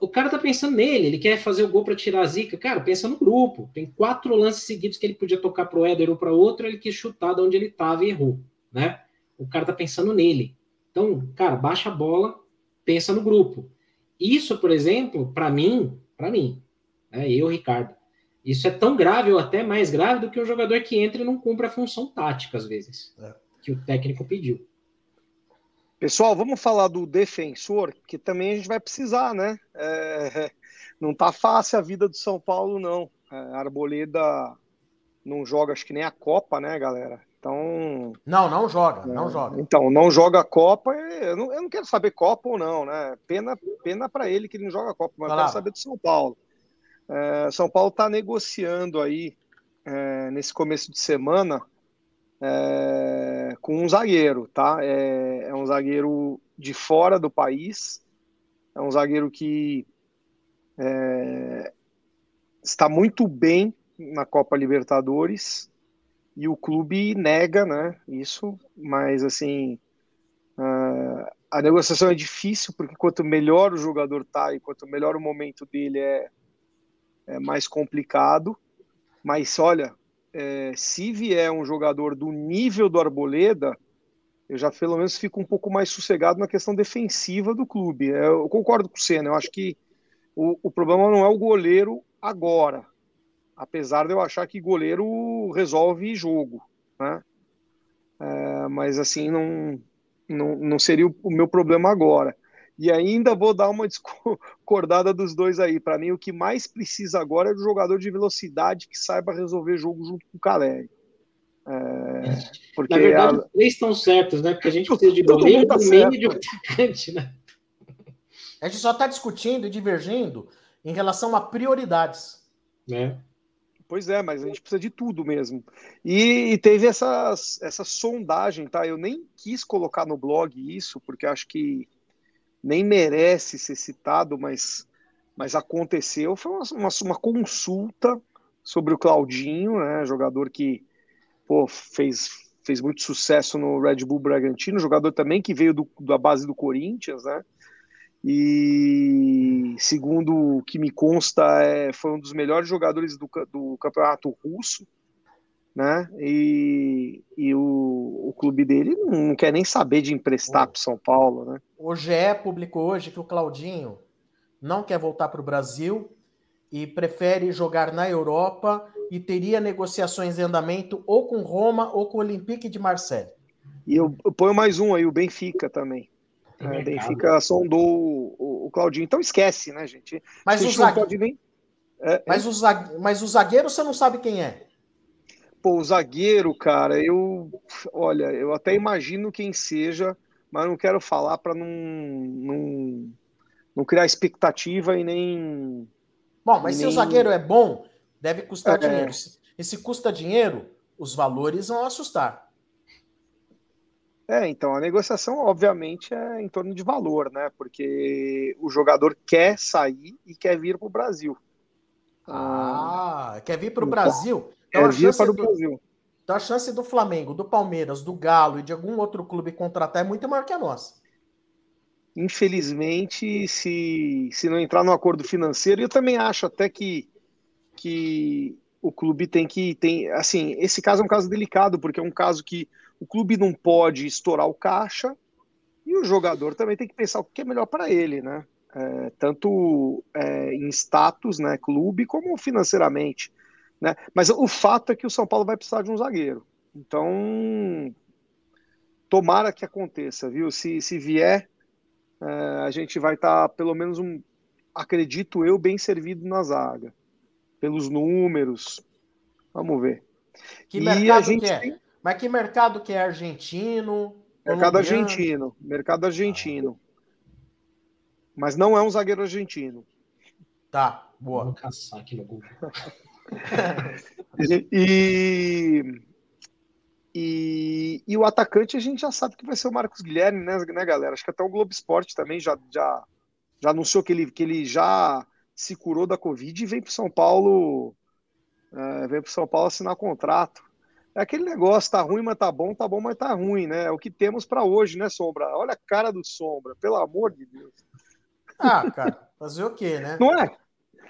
o cara tá pensando nele, ele quer fazer o gol para tirar a zica. Cara, pensa no grupo. Tem quatro lances seguidos que ele podia tocar pro Éder ou para outro, ele quis chutar de onde ele tava e errou, né? O cara tá pensando nele. Então, cara, baixa a bola, pensa no grupo. Isso, por exemplo, para mim, para mim, né, eu, Ricardo, isso é tão grave ou até mais grave do que o jogador que entra e não cumpre a função tática, às vezes, é. que o técnico pediu. Pessoal, vamos falar do defensor, que também a gente vai precisar, né? É, não tá fácil a vida do São Paulo, não. É, a Arboleda não joga, acho que nem a Copa, né, galera? Então. Não, não joga, não é, joga. Então, não joga Copa. Eu não, eu não, quero saber Copa ou não, né? Pena, pena para ele que ele não joga Copa, mas eu quero saber do São Paulo. É, São Paulo está negociando aí é, nesse começo de semana é, com um zagueiro, tá? É, é, um zagueiro de fora do país, é um zagueiro que é, está muito bem na Copa Libertadores e o clube nega, né? Isso, mas assim uh, a negociação é difícil porque quanto melhor o jogador tá e quanto melhor o momento dele é, é mais complicado. Mas olha, é, se vier um jogador do nível do Arboleda, eu já pelo menos fico um pouco mais sossegado na questão defensiva do clube. Eu concordo com você, né? Eu acho que o, o problema não é o goleiro agora apesar de eu achar que goleiro resolve jogo, né? É, mas assim, não, não, não seria o, meu problema agora. E ainda vou dar uma discordada dos dois aí. Para mim, o que mais precisa agora é do jogador de velocidade que saiba resolver jogo junto com o Caleri. É, porque Na verdade, a... os três estão certos, né? Porque a gente precisa de goleiro, tá meio e de atacante, né? A gente só está discutindo e divergindo em relação a prioridades. Né? Pois é, mas a gente precisa de tudo mesmo. E, e, teve essas, essa sondagem, tá? Eu nem quis colocar no blog isso, porque acho que nem merece ser citado, mas, mas aconteceu. Foi uma, uma, uma consulta sobre o Claudinho, né? Jogador que pô, fez, fez muito sucesso no Red Bull Bragantino, jogador também que veio do, da base do Corinthians, né? E segundo o que me consta é, foi um dos melhores jogadores do, do campeonato russo, né? E, e o, o clube dele não quer nem saber de emprestar para São Paulo, né? O GE publicou hoje que o Claudinho não quer voltar para o Brasil e prefere jogar na Europa e teria negociações em andamento ou com Roma ou com o Olympique de Marseille. E eu, eu ponho mais um aí, o Benfica também. É, o Benfica sondou o, o, Claudinho. Então esquece, né, gente? Mas, o, zague... nem... é, mas, é... o zague... mas o zagueiro você não sabe quem é. Pô, o zagueiro, cara, eu. Olha, eu até imagino quem seja, mas não quero falar para não, não, não criar expectativa e nem. Bom, mas se nem... o zagueiro é bom, deve custar é... dinheiro. E se custa dinheiro, os valores vão assustar. É, então a negociação, obviamente, é em torno de valor, né? Porque o jogador quer sair e quer vir para o Brasil. Ah, quer vir para o então, Brasil? Então, quer vir para o Brasil. Então a chance do Flamengo, do Palmeiras, do Galo e de algum outro clube contratar é muito maior que a nossa. Infelizmente, se, se não entrar no acordo financeiro, eu também acho até que, que o clube tem que. Tem, assim, esse caso é um caso delicado, porque é um caso que o clube não pode estourar o caixa e o jogador também tem que pensar o que é melhor para ele, né? É, tanto é, em status, né, clube, como financeiramente. Né? Mas o fato é que o São Paulo vai precisar de um zagueiro. Então, tomara que aconteça, viu? Se, se vier, é, a gente vai estar, tá, pelo menos, um, acredito eu, bem servido na zaga. Pelos números. Vamos ver. Que e mercado a gente que é? Tem... Mas que mercado que é argentino? Mercado colombiano? argentino. Mercado argentino. Mas não é um zagueiro argentino. Tá, boa. Vou caçar aqui no Google. e, e, e, o atacante a gente já sabe que vai ser o Marcos Guilherme, né, né galera? Acho que até o Globo Esporte também já, já, já anunciou que ele, que ele já se curou da Covid e vem para São Paulo. É, vem para São Paulo assinar contrato. É aquele negócio, tá ruim, mas tá bom, tá bom, mas tá ruim, né? É o que temos para hoje, né, Sombra? Olha a cara do Sombra, pelo amor de Deus. Ah, cara, fazer o quê, né? Não é?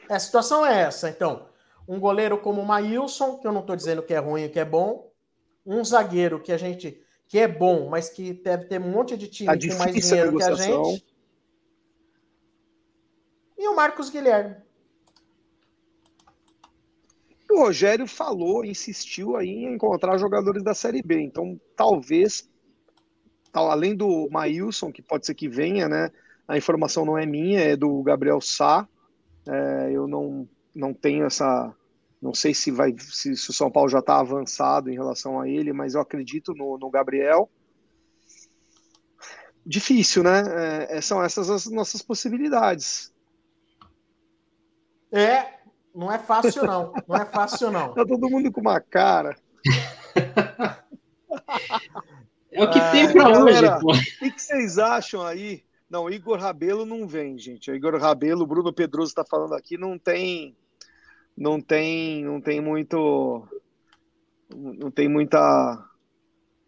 é? A situação é essa, então. Um goleiro como o Maílson, que eu não estou dizendo que é ruim e que é bom. Um zagueiro que a gente que é bom, mas que deve ter um monte de time tá com mais dinheiro a que a gente. E o Marcos Guilherme. O Rogério falou, insistiu aí em encontrar jogadores da Série B. Então, talvez, além do Maílson, que pode ser que venha, né? A informação não é minha, é do Gabriel Sá. É, eu não, não tenho essa. Não sei se vai se, se o São Paulo já está avançado em relação a ele, mas eu acredito no, no Gabriel. Difícil, né? É, é são essas as nossas possibilidades. É, não é fácil, não. Não é fácil, não. Tá todo mundo com uma cara. É o que é, tem para hoje, pô. O que, que, vocês acham aí? Não, Igor Rabelo não vem, gente. O Igor Rabelo, o Bruno Pedroso está falando aqui, não tem, não tem, não tem muito, não tem muita,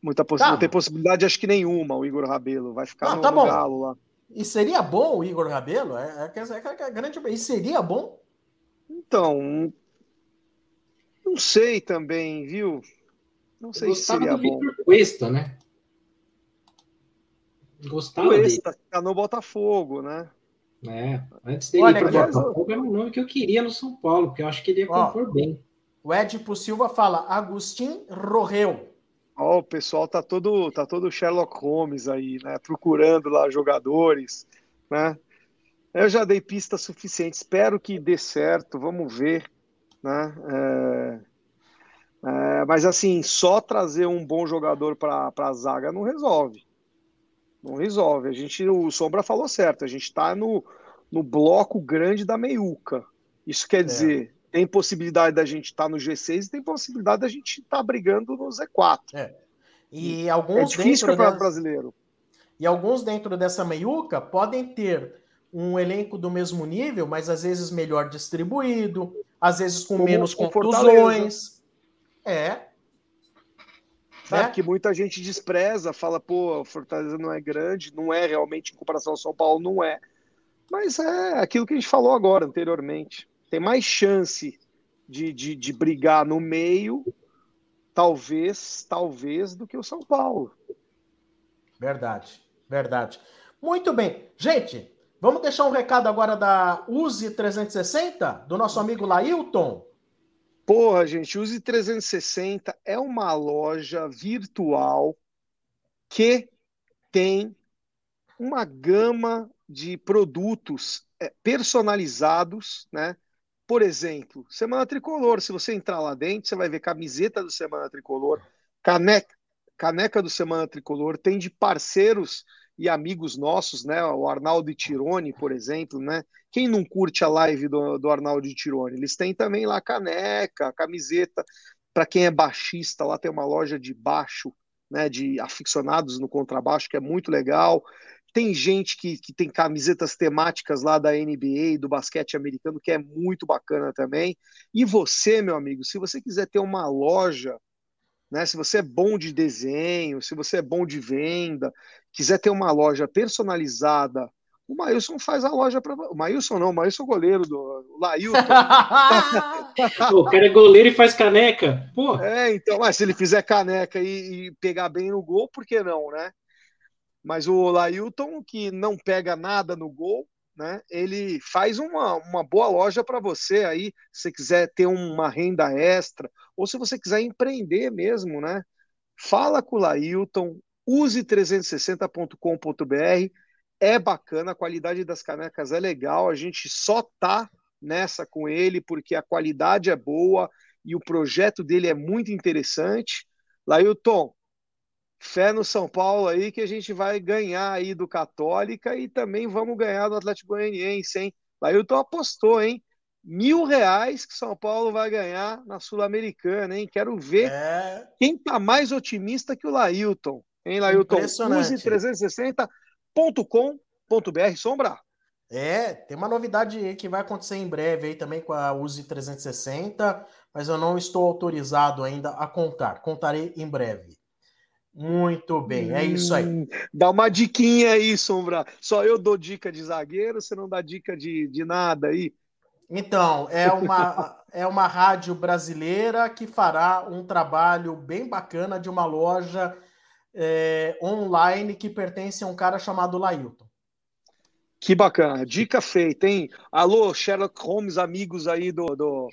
muita possi tá. não tem possibilidade, acho que nenhuma. O Igor Rabelo vai ficar no, tá no Galo lá. E seria bom o Igor Rabelo? É, é, é, é grande. E seria bom? Então, não sei também, viu? Não sei se seria do bom. Victor Cuesta, né? Gostava Cuesta, dele. tá no Botafogo, né? É, antes dele Olha, ir pro Botafogo era um nome que eu queria no São Paulo, porque eu acho que ele ia compor bem. O Edipo Silva fala Agustin Rorreu. Ó, oh, o pessoal tá todo, tá todo Sherlock Holmes aí, né? Procurando lá jogadores, né? Eu já dei pista suficiente, espero que dê certo, vamos ver. Né? É, é, mas assim, só trazer um bom jogador para a zaga não resolve. Não resolve. A gente, o Sombra falou certo, a gente está no, no bloco grande da meiuca. Isso quer é. dizer, tem possibilidade da gente estar tá no G6 e tem possibilidade da gente estar tá brigando no Z4. É. E alguns é difícil o Campeonato Brasileiro. E alguns dentro dessa meiuca podem ter um elenco do mesmo nível, mas às vezes melhor distribuído, às vezes com Como menos contusões. É. Sabe é. que muita gente despreza, fala, pô, Fortaleza não é grande, não é realmente em comparação ao São Paulo, não é. Mas é aquilo que a gente falou agora, anteriormente. Tem mais chance de, de, de brigar no meio, talvez, talvez, do que o São Paulo. Verdade, verdade. Muito bem. Gente, Vamos deixar um recado agora da Use 360, do nosso amigo Lailton. Porra, gente, Use 360 é uma loja virtual que tem uma gama de produtos é, personalizados, né? Por exemplo, Semana Tricolor. Se você entrar lá dentro, você vai ver camiseta do Semana Tricolor, caneca, caneca do Semana Tricolor, tem de parceiros e amigos nossos, né? O Arnaldo Tirone, por exemplo, né? Quem não curte a live do, do Arnaldo Tirone? Eles têm também lá caneca, camiseta. Para quem é baixista, lá tem uma loja de baixo, né? De aficionados no contrabaixo, que é muito legal. Tem gente que, que tem camisetas temáticas lá da NBA, do basquete americano, que é muito bacana também. E você, meu amigo, se você quiser ter uma loja né? Se você é bom de desenho, se você é bom de venda, quiser ter uma loja personalizada, o Maílson faz a loja para. O Maílson não, o Maílson é goleiro do o Lailton. o cara é goleiro e faz caneca. Pô. É, então, mas se ele fizer caneca e, e, pegar bem no gol, por que não, né? Mas o Lailton, que não pega nada no gol, né? Ele faz uma, uma boa loja para você aí, se você quiser ter uma renda extra, ou se você quiser empreender mesmo, né? Fala com o Lailton, use 360.com.br, é bacana, a qualidade das canecas é legal, a gente só tá nessa com ele porque a qualidade é boa e o projeto dele é muito interessante. Lailton, fé no São Paulo aí que a gente vai ganhar aí do Católica e também vamos ganhar do Atlético Goianiense, hein? Lailton apostou, hein? Mil reais que São Paulo vai ganhar na Sul-Americana, hein? Quero ver é... quem tá mais otimista que o Lailton. Hein, Lailton? Use 360.com.br, Sombra. É, tem uma novidade que vai acontecer em breve aí também com a Use 360, mas eu não estou autorizado ainda a contar. Contarei em breve. Muito bem, é isso aí. Hum, dá uma diquinha aí, Sombra. Só eu dou dica de zagueiro, você não dá dica de, de nada aí? Então, é uma, é uma rádio brasileira que fará um trabalho bem bacana de uma loja é, online que pertence a um cara chamado Lailton. Que bacana, dica feita, hein? Alô, Sherlock Holmes, amigos aí do, do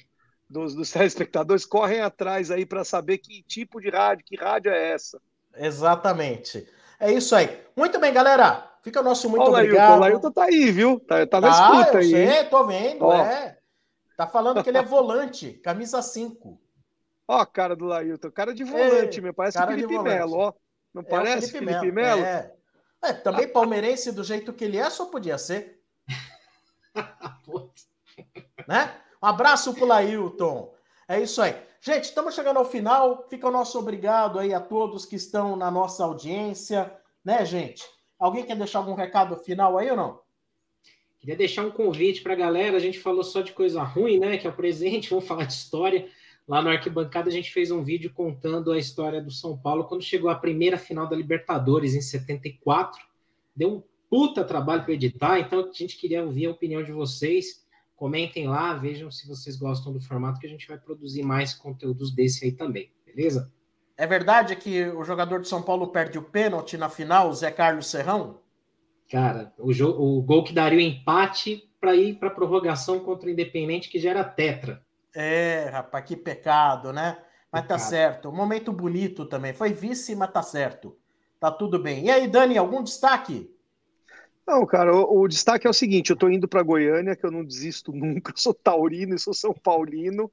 dos, dos telespectadores, correm atrás aí para saber que tipo de rádio, que rádio é essa. Exatamente. É isso aí. Muito bem, galera. Fica o nosso muito Olha, obrigado. O Lailton tá aí, viu? Tá, tá na ah, escuta aí. Sei, tô vendo, Ó. é. Tá falando que ele é volante, camisa 5. Ó, a cara do Lailton, cara de volante, meu. Parece o Felipe Melo, ó. Não é parece Felipe, Felipe Melo? É. é. Também palmeirense do jeito que ele é, só podia ser. né? Um abraço pro Lailton. É isso aí. Gente, estamos chegando ao final. Fica o nosso obrigado aí a todos que estão na nossa audiência, né, gente? Alguém quer deixar algum recado final aí ou não? Queria deixar um convite para a galera. A gente falou só de coisa ruim, né? Que é o presente. Vamos falar de história. Lá no Arquibancada a gente fez um vídeo contando a história do São Paulo quando chegou a primeira final da Libertadores em 74. Deu um puta trabalho para editar, então a gente queria ouvir a opinião de vocês. Comentem lá, vejam se vocês gostam do formato, que a gente vai produzir mais conteúdos desse aí também, beleza? É verdade que o jogador de São Paulo perde o pênalti na final, o Zé Carlos Serrão? Cara, o, o gol que daria o empate para ir para prorrogação contra o Independente, que já era tetra. É, rapaz, que pecado, né? Mas tá pecado. tá certo. Um momento bonito também. Foi vice, mas tá certo. Tá tudo bem. E aí, Dani, algum destaque? Não, cara, o, o, destaque é o seguinte: eu tô indo para Goiânia, que eu não desisto nunca, eu sou taurino e sou São Paulino,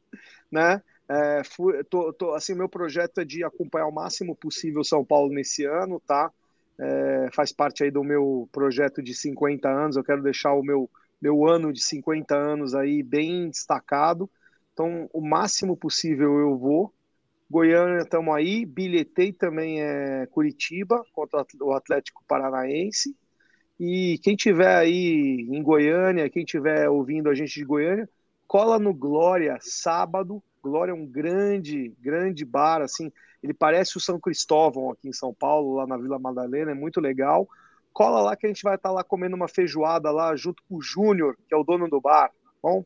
né? É, fui, tô, tô, assim, meu projeto é de acompanhar o máximo possível São Paulo nesse ano, tá? É, faz parte aí do meu projeto de 50 anos, eu quero deixar o meu, meu ano de 50 anos aí bem destacado. Então, o máximo possível eu vou. Goiânia estamos aí, bilhetei também é Curitiba contra o Atlético Paranaense. E quem tiver aí em Goiânia, quem tiver ouvindo a gente de Goiânia, cola no Glória sábado. Glória é um grande, grande bar, assim. Ele parece o São Cristóvão aqui em São Paulo, lá na Vila Madalena, é muito legal. Cola lá que a gente vai estar lá comendo uma feijoada lá junto com o Júnior, que é o dono do bar. Tá bom?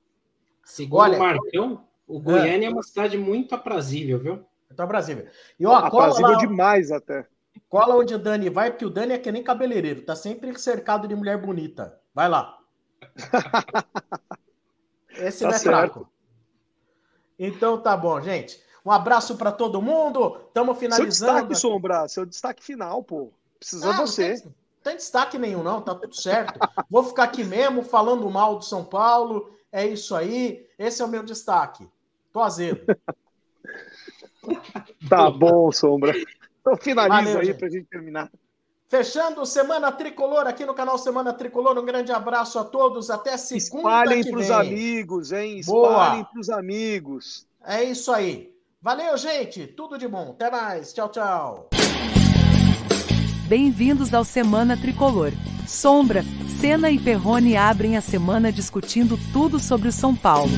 Segundo Olha, o Marcão, o Goiânia é. é uma cidade muito aprazível, viu? Muito aprazível. E, ó, aprazível lá... demais até. Cola onde o Dani vai, porque o Dani é que nem cabeleireiro, tá sempre cercado de mulher bonita. Vai lá. Esse tá não é certo. fraco. Então tá bom, gente. Um abraço para todo mundo. Estamos finalizando. Seu destaque, Sombra, seu destaque final, pô. Precisa ah, você. Não tem, não tem destaque nenhum, não, tá tudo certo. Vou ficar aqui mesmo falando mal do São Paulo. É isso aí. Esse é o meu destaque. Tô azedo. tá bom, Sombra. Então finaliza Valeu, aí para a gente terminar. Fechando Semana Tricolor aqui no canal Semana Tricolor. Um grande abraço a todos. Até segunda Espalhem para os amigos, hein? Espalhem para os amigos. É isso aí. Valeu, gente. Tudo de bom. Até mais. Tchau, tchau. Bem-vindos ao Semana Tricolor. Sombra, Senna e Perrone abrem a semana discutindo tudo sobre o São Paulo.